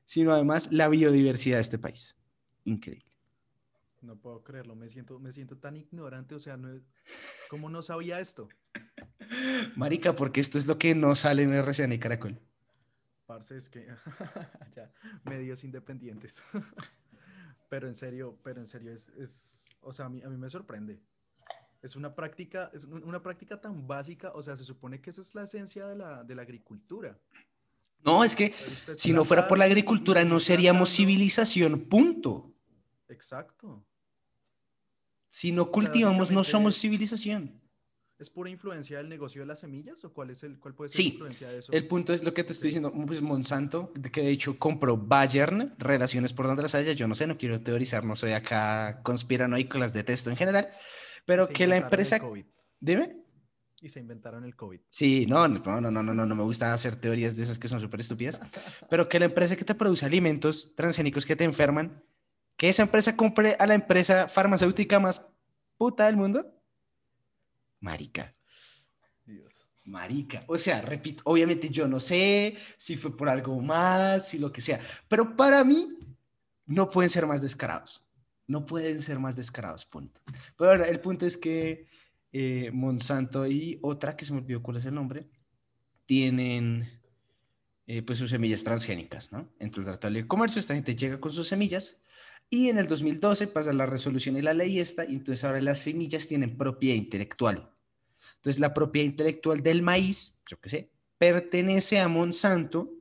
sino además la biodiversidad de este país. Increíble.
No puedo creerlo, me siento, me siento tan ignorante, o sea, no, ¿cómo no sabía esto?
Marica, porque esto es lo que no sale en RCN y Caracol.
Parce, es que ya, medios independientes. pero en serio, pero en serio, es, es o sea, a mí, a mí me sorprende. Es una práctica, es una práctica tan básica, o sea, se supone que esa es la esencia de la, de la agricultura.
No, es que si no fuera por la agricultura no seríamos civilización, punto.
Exacto.
Si no cultivamos, no somos civilización.
¿Es pura influencia del negocio de las semillas o cuál, es el, cuál puede ser
la
influencia de eso?
El punto es lo que te estoy diciendo, pues Monsanto, que de hecho compró Bayern, relaciones por donde las haya, yo no sé, no quiero teorizar, no soy acá conspiranoico, las detesto en general, pero que la empresa... Dime.
Y se inventaron el COVID.
Sí, no, no, no, no, no, no, me gusta hacer teorías de esas que son súper estúpidas, pero que la empresa que te produce alimentos transgénicos que te enferman, que esa empresa compre a la empresa farmacéutica más puta del mundo. Marica.
Dios.
Marica. O sea, repito, obviamente yo no sé si fue por algo más, si lo que sea, pero para mí no pueden ser más descarados. No pueden ser más descarados, punto. Pero bueno, el punto es que eh, Monsanto y otra, que se me olvidó cuál es el nombre, tienen eh, pues sus semillas transgénicas, ¿no? Entre el Tratado de Comercio, esta gente llega con sus semillas y en el 2012 pasa la resolución y la ley esta, y entonces ahora las semillas tienen propiedad intelectual. Entonces la propiedad intelectual del maíz, yo qué sé, pertenece a Monsanto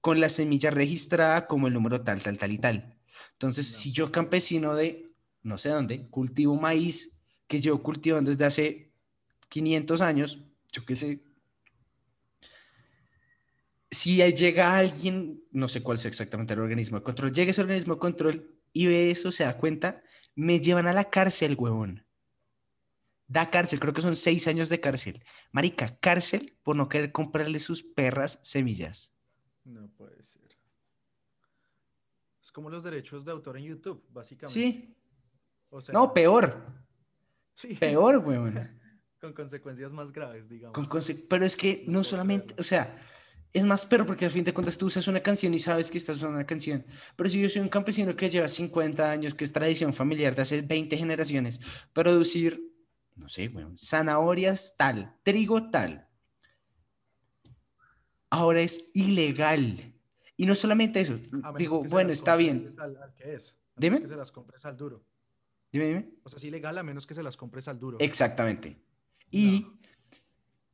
con la semilla registrada como el número tal, tal, tal y tal. Entonces, si yo campesino de no sé dónde, cultivo maíz que yo cultivando desde hace 500 años, yo qué sé, si llega alguien, no sé cuál es exactamente el organismo de control, llega ese organismo de control y ve eso, se da cuenta, me llevan a la cárcel, huevón. Da cárcel, creo que son seis años de cárcel. Marica, cárcel por no querer comprarle sus perras semillas.
No puede ser. Es como los derechos de autor en YouTube, básicamente.
Sí. no, peor. Peor, weón.
Con consecuencias más graves, digamos.
pero es que no, solamente, o sea, es más perro porque al fin de cuentas tú usas una canción y sabes que estás usando una canción. Pero si yo soy un campesino que lleva 50 años, que es tradición familiar de hace 20 generaciones, producir, no sé, weón, zanahorias tal, trigo tal, ahora es ilegal. Y no solamente eso, digo, bueno, está bien.
Dime. Que se las compres al duro.
Dime, dime.
O sea, es ilegal a menos que se las compres al duro.
Exactamente. Y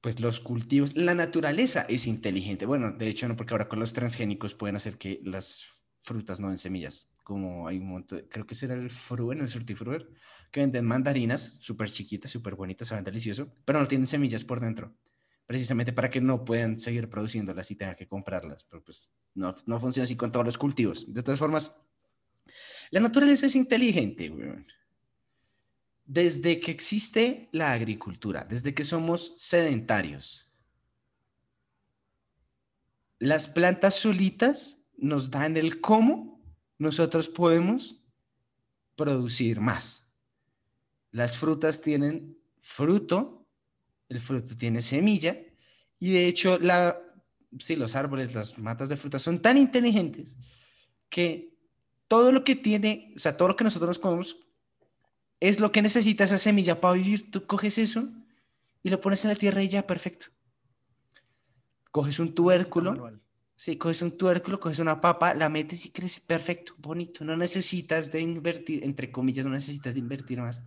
pues los cultivos, la naturaleza es inteligente. Bueno, de hecho no, porque ahora con los transgénicos pueden hacer que las frutas no den semillas. Como hay un montón, creo que será el Fruen, el Frutifruer, que venden mandarinas súper chiquitas, súper bonitas, saben delicioso, pero no tienen semillas por dentro. Precisamente para que no puedan seguir produciéndolas y tengan que comprarlas. Pero pues no, no funciona así con todos los cultivos. De todas formas, la naturaleza es inteligente, desde que existe la agricultura, desde que somos sedentarios, las plantas solitas nos dan el cómo nosotros podemos producir más. Las frutas tienen fruto, el fruto tiene semilla, y de hecho, la, sí, los árboles, las matas de frutas son tan inteligentes que todo lo que tiene, o sea, todo lo que nosotros comemos es lo que necesita esa semilla para vivir. Tú coges eso y lo pones en la tierra y ya, perfecto. Coges un tubérculo. Sí, coges un tubérculo, coges una papa, la metes y crece perfecto, bonito. No necesitas de invertir, entre comillas, no necesitas de invertir más.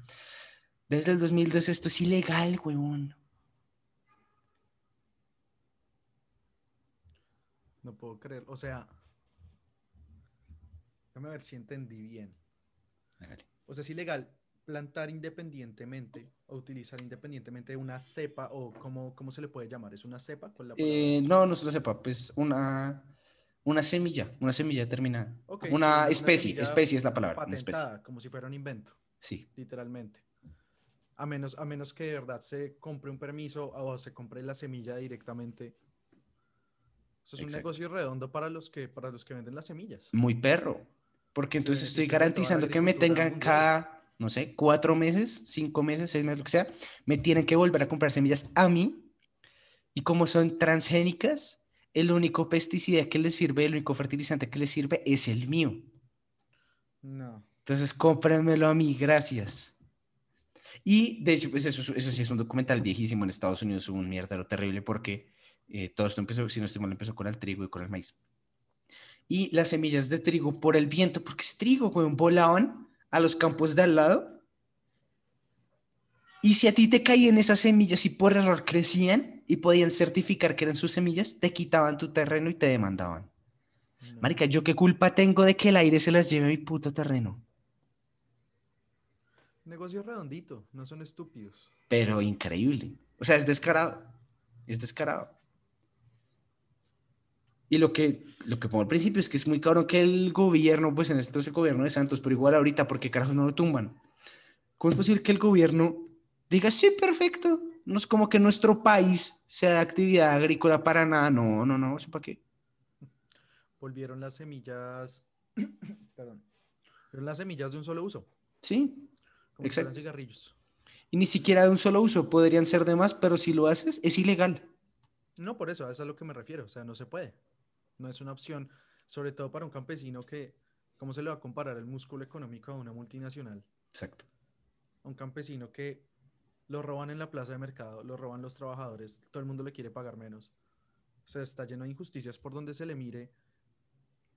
Desde el 2002 esto es ilegal, huevón.
No puedo creer. O sea, déjame ver si entendí bien. O sea, es ilegal, plantar independientemente o utilizar independientemente una cepa o cómo, cómo se le puede llamar? ¿Es una cepa?
Eh, no, no es una cepa, pues una, una semilla, una semilla determinada. una, especie, especie es la palabra.
como si fuera un invento.
Sí.
Literalmente. A menos, a menos que de verdad se compre un permiso o se compre la semilla directamente. Eso es un negocio redondo para los que, para los que venden las semillas.
Muy perro. Porque
Sí,
entonces estoy garantizando que me tengan cada, no sé, cuatro meses, cinco meses, seis meses, lo que sea, me tienen que volver a comprar semillas a mí. Y como son transgénicas, el único pesticida que les sirve, el único fertilizante que les sirve es el mío.
No.
Entonces, cómprenmelo a mí, gracias. Y de hecho, pues eso, es- eso sí es un documental viejísimo en Estados Unidos, un mierdero terrible porque eh, todo esto empezó, si no estoy mal, empezó con el trigo y con el maíz. Y las semillas de trigo por el viento, porque es trigo, weón, volaban a los campos de al lado. Y si a ti te caían esas semillas y por error crecían y podían certificar que eran sus semillas, te quitaban tu terreno y te demandaban.
no.
Marica, ¿yo qué culpa tengo de que el aire se las lleve a mi puto terreno?
Negocio redondito, no son estúpidos.
pero increíble. O sea, es descarado. Es descarado. Y lo que, lo que pongo al principio es que es muy cabrón que el gobierno, pues en este entonces el gobierno de Santos, pero igual ahorita, porque carajos no lo tumban? ¿Cómo es posible que el gobierno diga, sí, perfecto? No es como que nuestro país sea de actividad agrícola para nada. No, no, no, ¿eso para qué?
Volvieron las semillas. Perdón. Volvieron las semillas de un solo uso.
Sí.
Como si
Exacto.
cigarrillos.
Y ni siquiera de un solo uso, podrían ser de más, pero si lo haces, es ilegal.
No, por eso, a eso es a lo que me refiero. O sea, no se puede. No es una opción, sobre todo para un campesino que, ¿cómo se le va a comparar el músculo económico a una multinacional?
Exacto.
A un campesino que lo roban en la plaza de mercado, lo roban los trabajadores, todo el mundo le quiere pagar menos. O sea, está lleno de injusticias por donde se le mire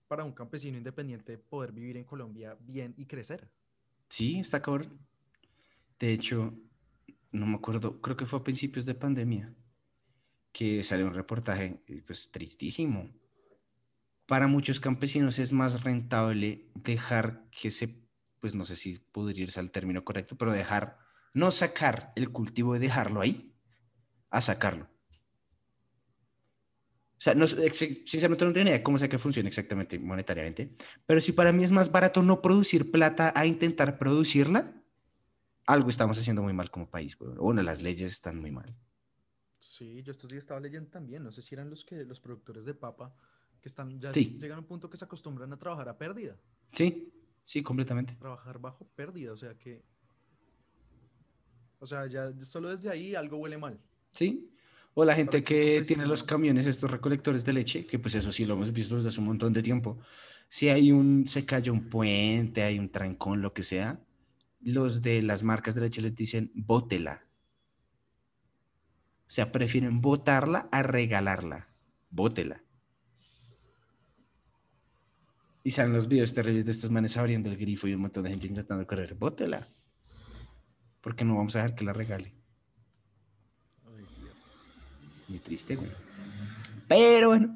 para un campesino independiente poder vivir en Colombia bien y crecer.
Sí, está cabrón. De hecho, no me acuerdo, creo que fue a principios de pandemia que salió un reportaje, pues tristísimo. Para muchos campesinos es más rentable dejar que se, pues no sé si podría irse al término correcto, pero dejar, no sacar el cultivo y dejarlo ahí, a sacarlo. O sea, no, sinceramente no tengo ni idea de cómo sea que funciona exactamente monetariamente, pero si para mí es más barato no producir plata a intentar producirla, algo estamos haciendo muy mal como país. Bueno, las leyes están muy mal.
Sí, yo estos días estaba leyendo también, no sé si eran los que los productores de papa que están ya
Sí.
llegan a un punto que se acostumbran a trabajar a pérdida,
Sí, sí, completamente.
trabajar bajo pérdida, o sea que o sea, ya solo desde ahí algo huele mal.
Sí. O la gente
que
tiene los camiones, estos recolectores de leche, que pues eso sí lo hemos visto desde hace un montón de tiempo. Si hay un, se cayó un puente, hay un trancón, lo que sea, los de las marcas de leche les dicen, bótela. O sea, prefieren botarla a regalarla. Bótela. Y salen los videos terribles de estos manes abriendo el grifo y un montón de gente intentando correr. Bótela. Porque no vamos a dejar que la regale.
Ay, Dios.
Muy triste, güey. Pero bueno,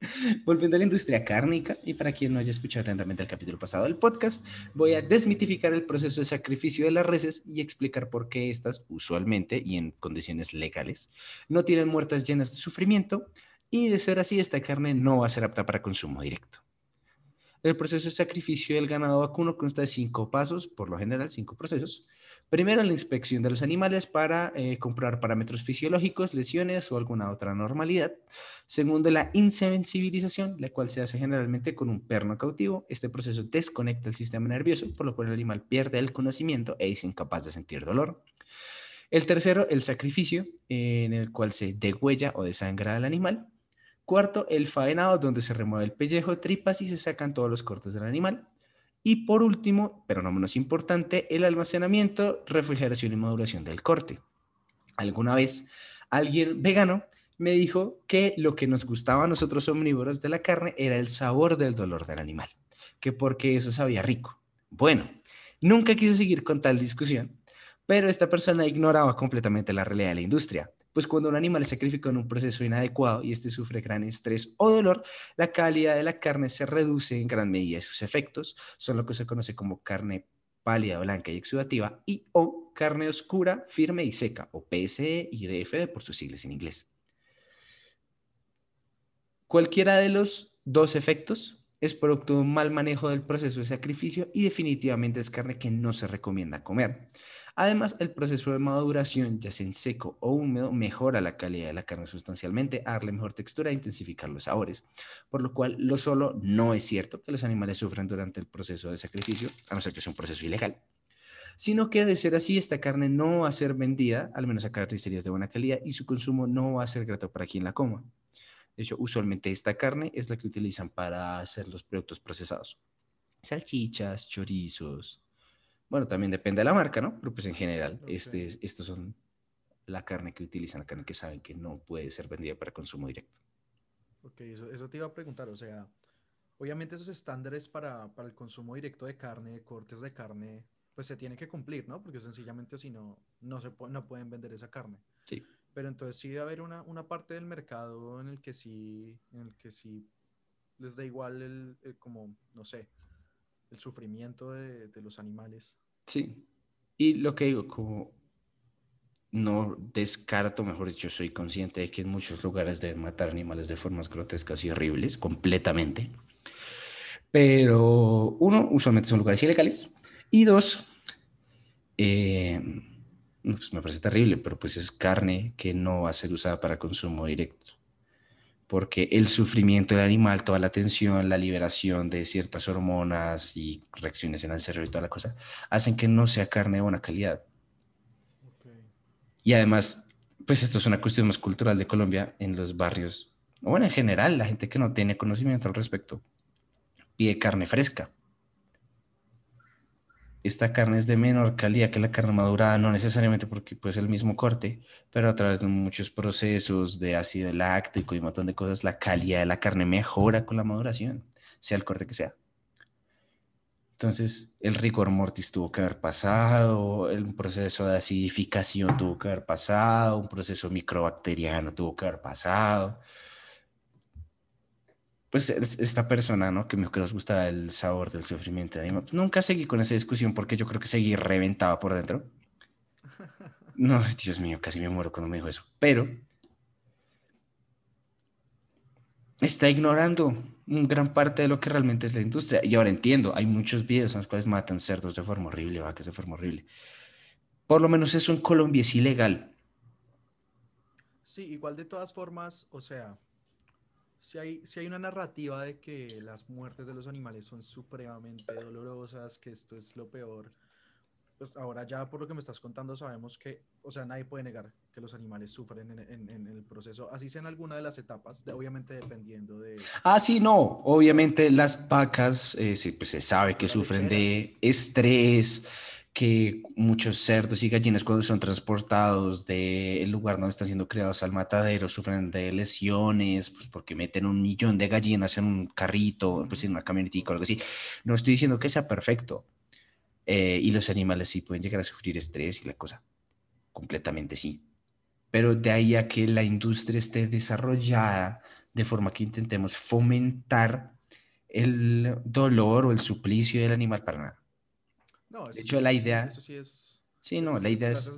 volviendo a la industria cárnica, y para quien no haya escuchado atentamente el capítulo pasado del podcast, voy a desmitificar el proceso de sacrificio de las reses y explicar por qué estas, usualmente y en condiciones legales, no tienen muertas llenas de sufrimiento, y de ser así, esta carne no va a ser apta para consumo directo. El proceso de sacrificio del ganado vacuno consta de cinco pasos, por lo general cinco procesos. Primero, la inspección de los animales para eh, comprobar parámetros fisiológicos, lesiones o alguna otra normalidad. Segundo, la insensibilización, la cual se hace generalmente con un perno cautivo. Este proceso desconecta el sistema nervioso, por lo cual el animal pierde el conocimiento e es incapaz de sentir dolor. El tercero, el sacrificio, eh, en el cual se degüella o desangra al animal. Cuarto, el faenado, donde se remueve el pellejo, tripas y se sacan todos los cortes del animal. Y por último, pero no menos importante, el almacenamiento, refrigeración y maduración del corte. Alguna vez alguien vegano me dijo que lo que nos gustaba a nosotros omnívoros de la carne era el sabor del dolor del animal, que porque eso sabía rico. Bueno, nunca quise seguir con tal discusión, pero esta persona ignoraba completamente la realidad de la industria. Pues cuando un animal es sacrificado en un proceso inadecuado y este sufre gran estrés o dolor, la calidad de la carne se reduce en gran medida y sus efectos son lo que se conoce como carne pálida, blanca y exudativa y o carne oscura, firme y seca, o PSE y DFD por sus siglas en inglés. Cualquiera de los dos efectos es producto de un mal manejo del proceso de sacrificio y definitivamente es carne que no se recomienda comer. Además, el proceso de maduración, ya sea en seco o húmedo, mejora la calidad de la carne sustancialmente, darle mejor textura e intensificar los sabores. Por lo cual, lo solo no es cierto que los animales sufran durante el proceso de sacrificio, a no ser que sea un proceso ilegal, sino que de ser así, esta carne no va a ser vendida, al menos a carnicerías de buena calidad, y su consumo no va a ser grato para quien la coma. De hecho, usualmente esta carne es la que utilizan para hacer los productos procesados. Salchichas, chorizos. Bueno, también depende de la marca, ¿no? Pero pues en general, este, estos son la carne que utilizan, la carne que saben que no puede ser vendida para consumo directo.
Ok, eso, eso te iba a preguntar, o sea, obviamente esos estándares para, para el consumo directo de carne, cortes de carne, pues se tienen que cumplir, ¿no? Porque sencillamente si no, no, se no pueden vender esa carne.
Sí.
Pero entonces sí debe haber una, una parte del mercado en el que sí, en el que sí les da igual el, como, no sé, el sufrimiento de, los animales.
Sí. Y lo que digo, como no descarto, mejor dicho, soy consciente de que en muchos lugares deben matar animales de formas grotescas y horribles, completamente. Pero uno, usualmente son lugares ilegales. Y dos, eh, pues me parece terrible, pero pues es carne que no va a ser usada para consumo directo. Porque el sufrimiento del animal, toda la tensión, la liberación de ciertas hormonas y reacciones en el cerebro y toda la cosa, hacen que no sea carne de buena calidad. Y además, pues esto es una cuestión más cultural de Colombia en los barrios, bueno, en general, la gente que no tiene conocimiento al respecto pide carne fresca esta carne es de menor calidad que la carne madurada, no necesariamente porque pues el mismo corte, pero a través de muchos procesos de ácido láctico y un montón de cosas, la calidad de la carne mejora con la maduración, sea el corte que sea. Entonces, el rigor mortis tuvo que haber pasado, el proceso de acidificación tuvo que haber pasado, un proceso microbacteriano tuvo que haber pasado, pues esta persona, ¿no? Que me que nos gusta el sabor del sufrimiento de nunca seguí con esa discusión porque yo creo que seguí reventado por dentro. No, Dios mío, casi me muero cuando me dijo eso. Pero está ignorando gran parte de lo que realmente es la industria. Y ahora entiendo, hay muchos videos en los cuales matan cerdos de forma horrible, vacas de forma horrible. Por lo menos eso en Colombia es ilegal.
Sí, igual de todas formas, o sea, si hay, si hay una narrativa de que las muertes de los animales son supremamente dolorosas, que esto es lo peor, pues ahora ya por lo que me estás contando sabemos que, o sea, nadie puede negar que los animales sufren en, en, el proceso, así sea en alguna de las etapas, obviamente dependiendo de...
Ah, sí, no, obviamente las vacas, eh, pues se sabe que sufren de estrés, que muchos cerdos y gallinas cuando son transportados del lugar donde están siendo criados al matadero sufren de lesiones, pues porque meten un millón de gallinas en un carrito, pues en una camionetita o algo así. No estoy diciendo que sea perfecto. Eh, y los animales sí pueden llegar a sufrir estrés y la cosa. Completamente sí. Pero de ahí a que la industria esté desarrollada de forma que intentemos fomentar el dolor o el suplicio del animal para nada de hecho, la idea... Eso sí es... Sí, no, la idea es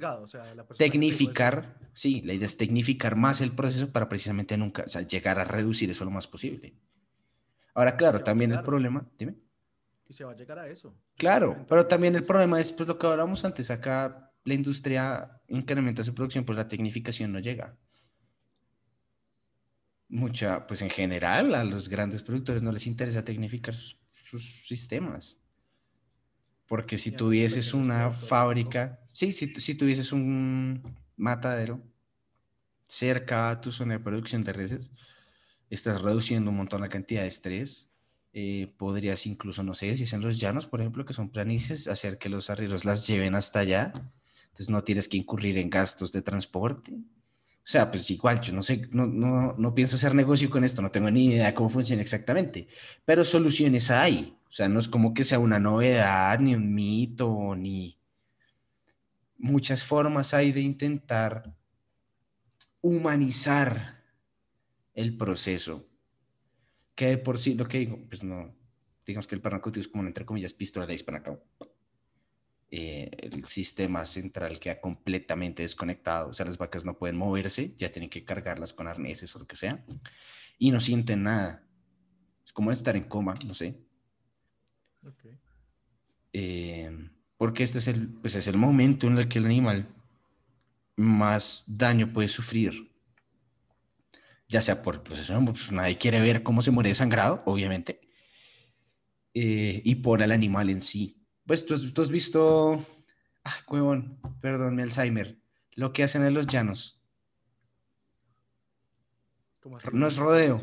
tecnificar, sí, la idea es tecnificar más el proceso para precisamente nunca, o sea, llegar a reducir eso lo más posible. Ahora, claro, también el problema, dime.
Y se va a llegar a eso.
Claro, pero también el problema es pues lo que hablábamos antes, acá la industria incrementa su producción, pues la tecnificación no llega. Mucha, pues en general a los grandes productores no les interesa tecnificar sus sistemas. Porque si tuvieses una fábrica, sí, si, si tuvieses un matadero cerca a tu zona de producción de reses, estás reduciendo un montón la cantidad de estrés. Eh, podrías incluso, no sé, si es en los llanos, por ejemplo, que son planicies, hacer que los arrieros las lleven hasta allá. Entonces no tienes que incurrir en gastos de transporte. O sea, pues igual, yo no sé, no, no, no pienso hacer negocio con esto, no tengo ni idea cómo funciona exactamente, pero soluciones hay. O sea, no es como que sea una novedad, ni un mito, ni muchas formas hay de intentar humanizar el proceso. Que por sí, lo que digo, pues no, digamos que el parnacote es como, entre comillas, pistola de acá. Eh, el sistema central queda completamente desconectado, o sea, las vacas no pueden moverse, ya tienen que cargarlas con arneses o lo que sea, y no sienten nada Es como estar en coma, no sé. Eh, porque este es el, pues es el momento en el que el animal más daño puede sufrir. Ya sea por el proceso, pues nadie quiere ver cómo se muere desangrado, obviamente. eh, y por el animal en sí. Pues tú, has- tú has visto, ah, huevón, perdón, mi Alzheimer, lo que hacen en los llanos.
¿Cómo así?
No es rodeo,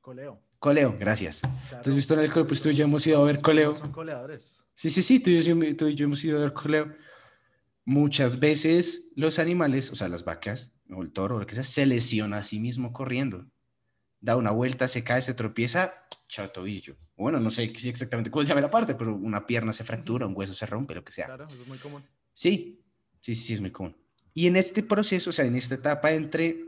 Coleo.
Coleo, gracias.
Claro.
¿Tú has visto en el? Pues tú y yo hemos ido a ver coleo.
Son coleadores.
Sí, sí, sí, tú y, yo, tú y yo hemos ido a ver coleo. Muchas veces los animales, o sea, las vacas o el toro o lo que sea, se lesiona a sí mismo corriendo. Da una vuelta, se cae, se tropieza, chao tobillo. Bueno, no sé exactamente cómo se llama la parte, pero una pierna se fractura, un hueso se rompe, lo que sea.
Claro, eso es muy común.
Sí, sí, sí, es muy común. Y en este proceso, o sea, en esta etapa entre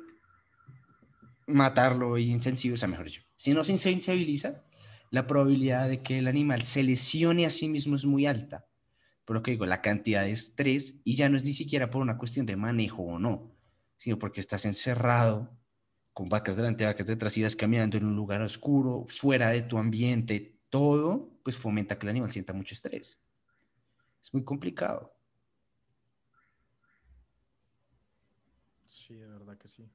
matarlo y insensible, o sea, mejor dicho, si no se insensibiliza, la probabilidad de que el animal se lesione a sí mismo es muy alta. Por lo que digo, la cantidad de estrés, y ya no es ni siquiera por una cuestión de manejo o no, sino porque estás encerrado con vacas delante, vacas detrás, y vas caminando en un lugar oscuro, fuera de tu ambiente, todo, pues fomenta que el animal sienta mucho estrés. Es muy complicado.
Sí, de verdad que sí.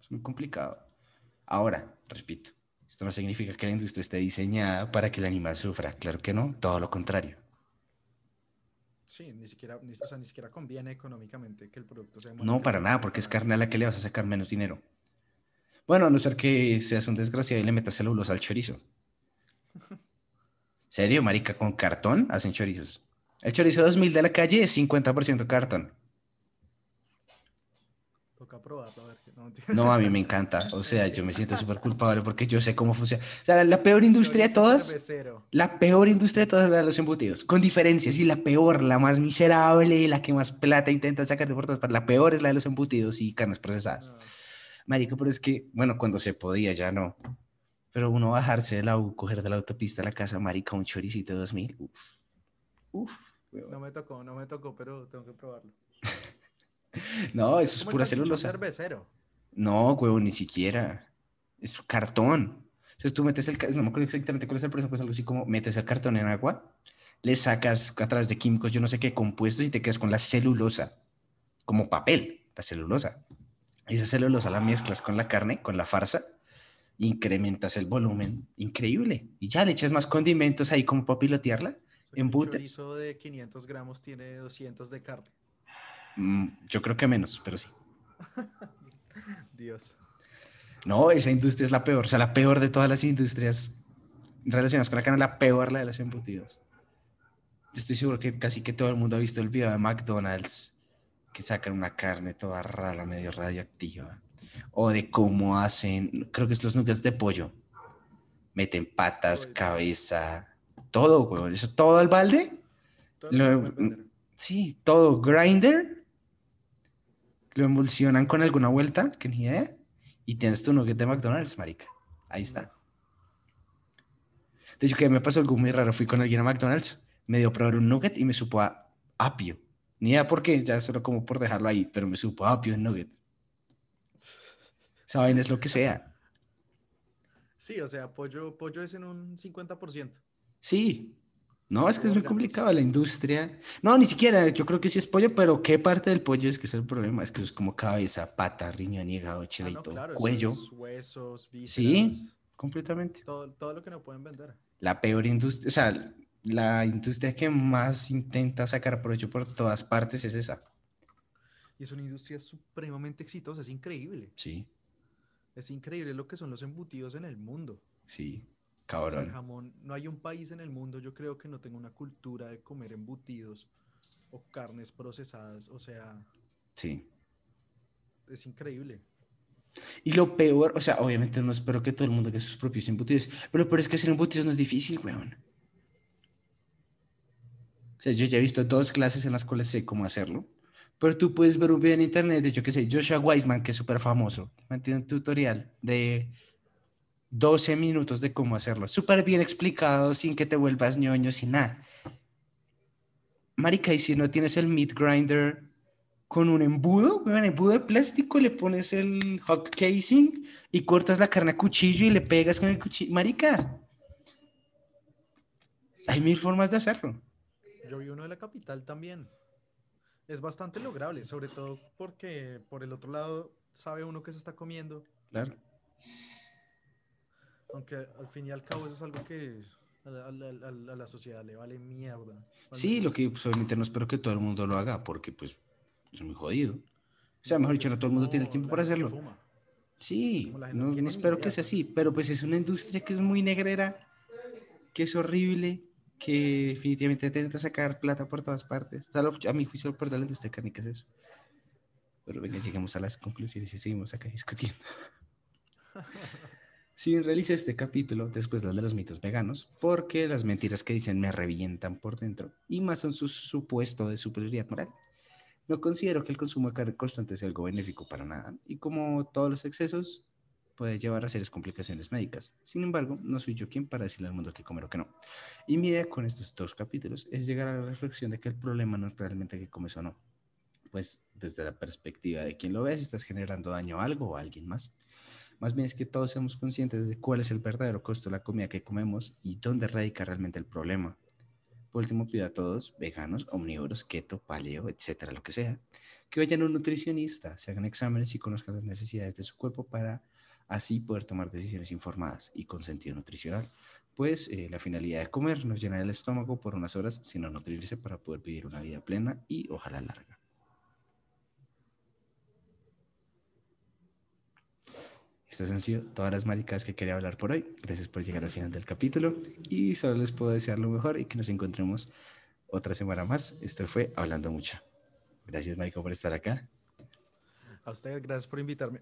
Es muy complicado. Ahora, repito, esto no significa que la industria esté diseñada para que el animal sufra. Claro que no, todo lo contrario.
Sí, ni siquiera, ni, o sea, ni siquiera conviene económicamente que el producto sea
No, para nada, porque es carne a la que le vas a sacar menos dinero. Bueno, a no ser que seas un desgraciado y le metas celulosa al chorizo. ¿Serio, marica? ¿Con cartón hacen chorizos? El chorizo 2000 de la calle es 50% cartón.
Toca probarlo, a ver. No.
No, a mí me encanta. O sea, yo me siento súper culpable porque yo sé cómo funciona. O sea, la peor industria de todas... La peor industria de todas es la de los embutidos, con diferencias, y la peor, la más miserable, la que más plata intenta sacar de por todas la peor es la de los embutidos y carnes procesadas.
No,
Marico, pero es que, bueno, cuando se podía, ya no. Pero uno bajarse de la U, coger de la autopista a la casa, marica, un choricito de 2000, uf, uf.
no me tocó, no me tocó, pero tengo que probarlo.
No, eso es pura celulosa.
cervecero.
No, huevo, ni siquiera. Es cartón. Entonces tú metes el, no me acuerdo exactamente cuál es el proceso, pues algo así como metes el cartón en agua, le sacas a través de químicos, yo no sé qué, compuestos y te quedas con la celulosa, como papel, la celulosa. Y esa celulosa la mezclas con la carne, con la farsa, incrementas el volumen, increíble. Y ya le echas más condimentos ahí como para pilotearla.
Un chorizo de 500 gramos tiene 200 de carne.
Mm, yo creo que menos, pero sí.
Dios.
No, esa industria es la peor, o sea, la peor de todas las industrias relacionadas con la carne, la peor la de los embutidos. Estoy seguro que casi que todo el mundo ha visto el video de McDonald's que sacan una carne toda rara, medio radioactiva. O de cómo hacen, creo que es los nuggets de pollo. Meten patas,
Uy,
cabeza, todo, güey. Eso todo al balde.
Todo lo.
Sí, todo grinder. Lo emulsionan con alguna vuelta, que ni idea. Y tienes tu nugget de McDonald's, marica. Ahí está. De hecho, que me pasó algo muy raro. Fui con alguien a McDonald's, me dio a probar un nugget y me supo a apio. Ni idea por qué, ya solo como por dejarlo ahí, pero me supo a apio el nugget. Vaina es lo que sea.
Sí, o sea, pollo, pollo es en un 50%.
Sí. No, es que es muy complicado la industria. No, ni siquiera. Yo creo que sí es pollo, pero ¿qué parte del pollo es que es el problema? Es que es como cabeza, pata, riñón, hígado,
Ah, no,
chilito,
claro, eso
cuello.
es huesos, vísceras,
Sí. Completamente.
todo, todo lo que no pueden vender.
La peor industria, o sea, la industria que más intenta sacar provecho por todas partes es esa.
Y es una industria supremamente exitosa, es increíble.
Sí,
Es increíble lo que son los embutidos en el mundo.
sí,
O sea, el
cabrón.
jamón, no hay un país en el mundo, yo creo que no tenga una cultura de comer embutidos o carnes procesadas. O sea,
Sí.
es increíble.
Y lo peor, o sea, obviamente no espero que todo el mundo haga sus propios embutidos, pero lo peor es que hacer embutidos no es difícil, weón. O sea, yo ya he visto dos clases en las cuales sé cómo hacerlo, pero tú puedes ver un video en internet de, yo qué sé, Joshua Weisman, que es súper famoso, tiene un tutorial de 12 minutos de cómo hacerlo, súper bien explicado, sin que te vuelvas ñoño, sin nada. Marica, y si no tienes el meat grinder con un embudo, un embudo de plástico, le pones el hot casing y cortas la carne a cuchillo y le pegas con el cuchillo. Marica, hay mil formas de hacerlo.
Yo vi uno de la capital también. Es bastante lograble, sobre todo porque por el otro lado sabe uno que se está comiendo.
Claro.
Aunque al fin y al cabo eso es algo que a la, a la- a la sociedad le vale mierda.
Sí, lo que pues, obviamente no espero que todo el mundo lo haga porque pues es muy jodido. O sea, mejor dicho, no todo el mundo tiene el tiempo para hacerlo. Sí, no,
no
espero que sea
pues.
así, pero pues es una industria que es muy negrera, que es horrible, que definitivamente te intenta sacar plata por todas partes. O sea, lo- a mi juicio, por la industria cárnica es eso. Pero venga, lleguemos a las conclusiones y seguimos acá discutiendo. Bien realicé este capítulo después de los mitos veganos, porque las mentiras que dicen me revientan por dentro, y más son su supuesto de superioridad moral. No considero que el consumo de carne constante sea algo benéfico para nada, y como todos los excesos, puede llevar a serias complicaciones médicas. Sin embargo, no soy yo quien para decirle al mundo qué comer o qué no. Y mi idea con estos dos capítulos es llegar a la reflexión de que el problema no es realmente que comes o no, pues desde la perspectiva de quien lo ve, si estás generando daño a algo o a alguien más. Más bien es que todos seamos conscientes de cuál es el verdadero costo de la comida que comemos y dónde radica realmente el problema. Por último, pido a todos, veganos, omnívoros, keto, paleo, etcétera, lo que sea, que vayan a un nutricionista, se hagan exámenes y conozcan las necesidades de su cuerpo para así poder tomar decisiones informadas y con sentido nutricional. Pues eh, la finalidad de comer no es llenar el estómago por unas horas, sino nutrirse para poder vivir una vida plena y ojalá larga. Estas han sido todas las maricas que quería hablar por hoy. Gracias por llegar al final del capítulo y solo les puedo desear lo mejor y que nos encontremos otra semana más. Esto fue Hablando Mucha. Gracias, Marico, por estar acá.
A ustedes, gracias por invitarme.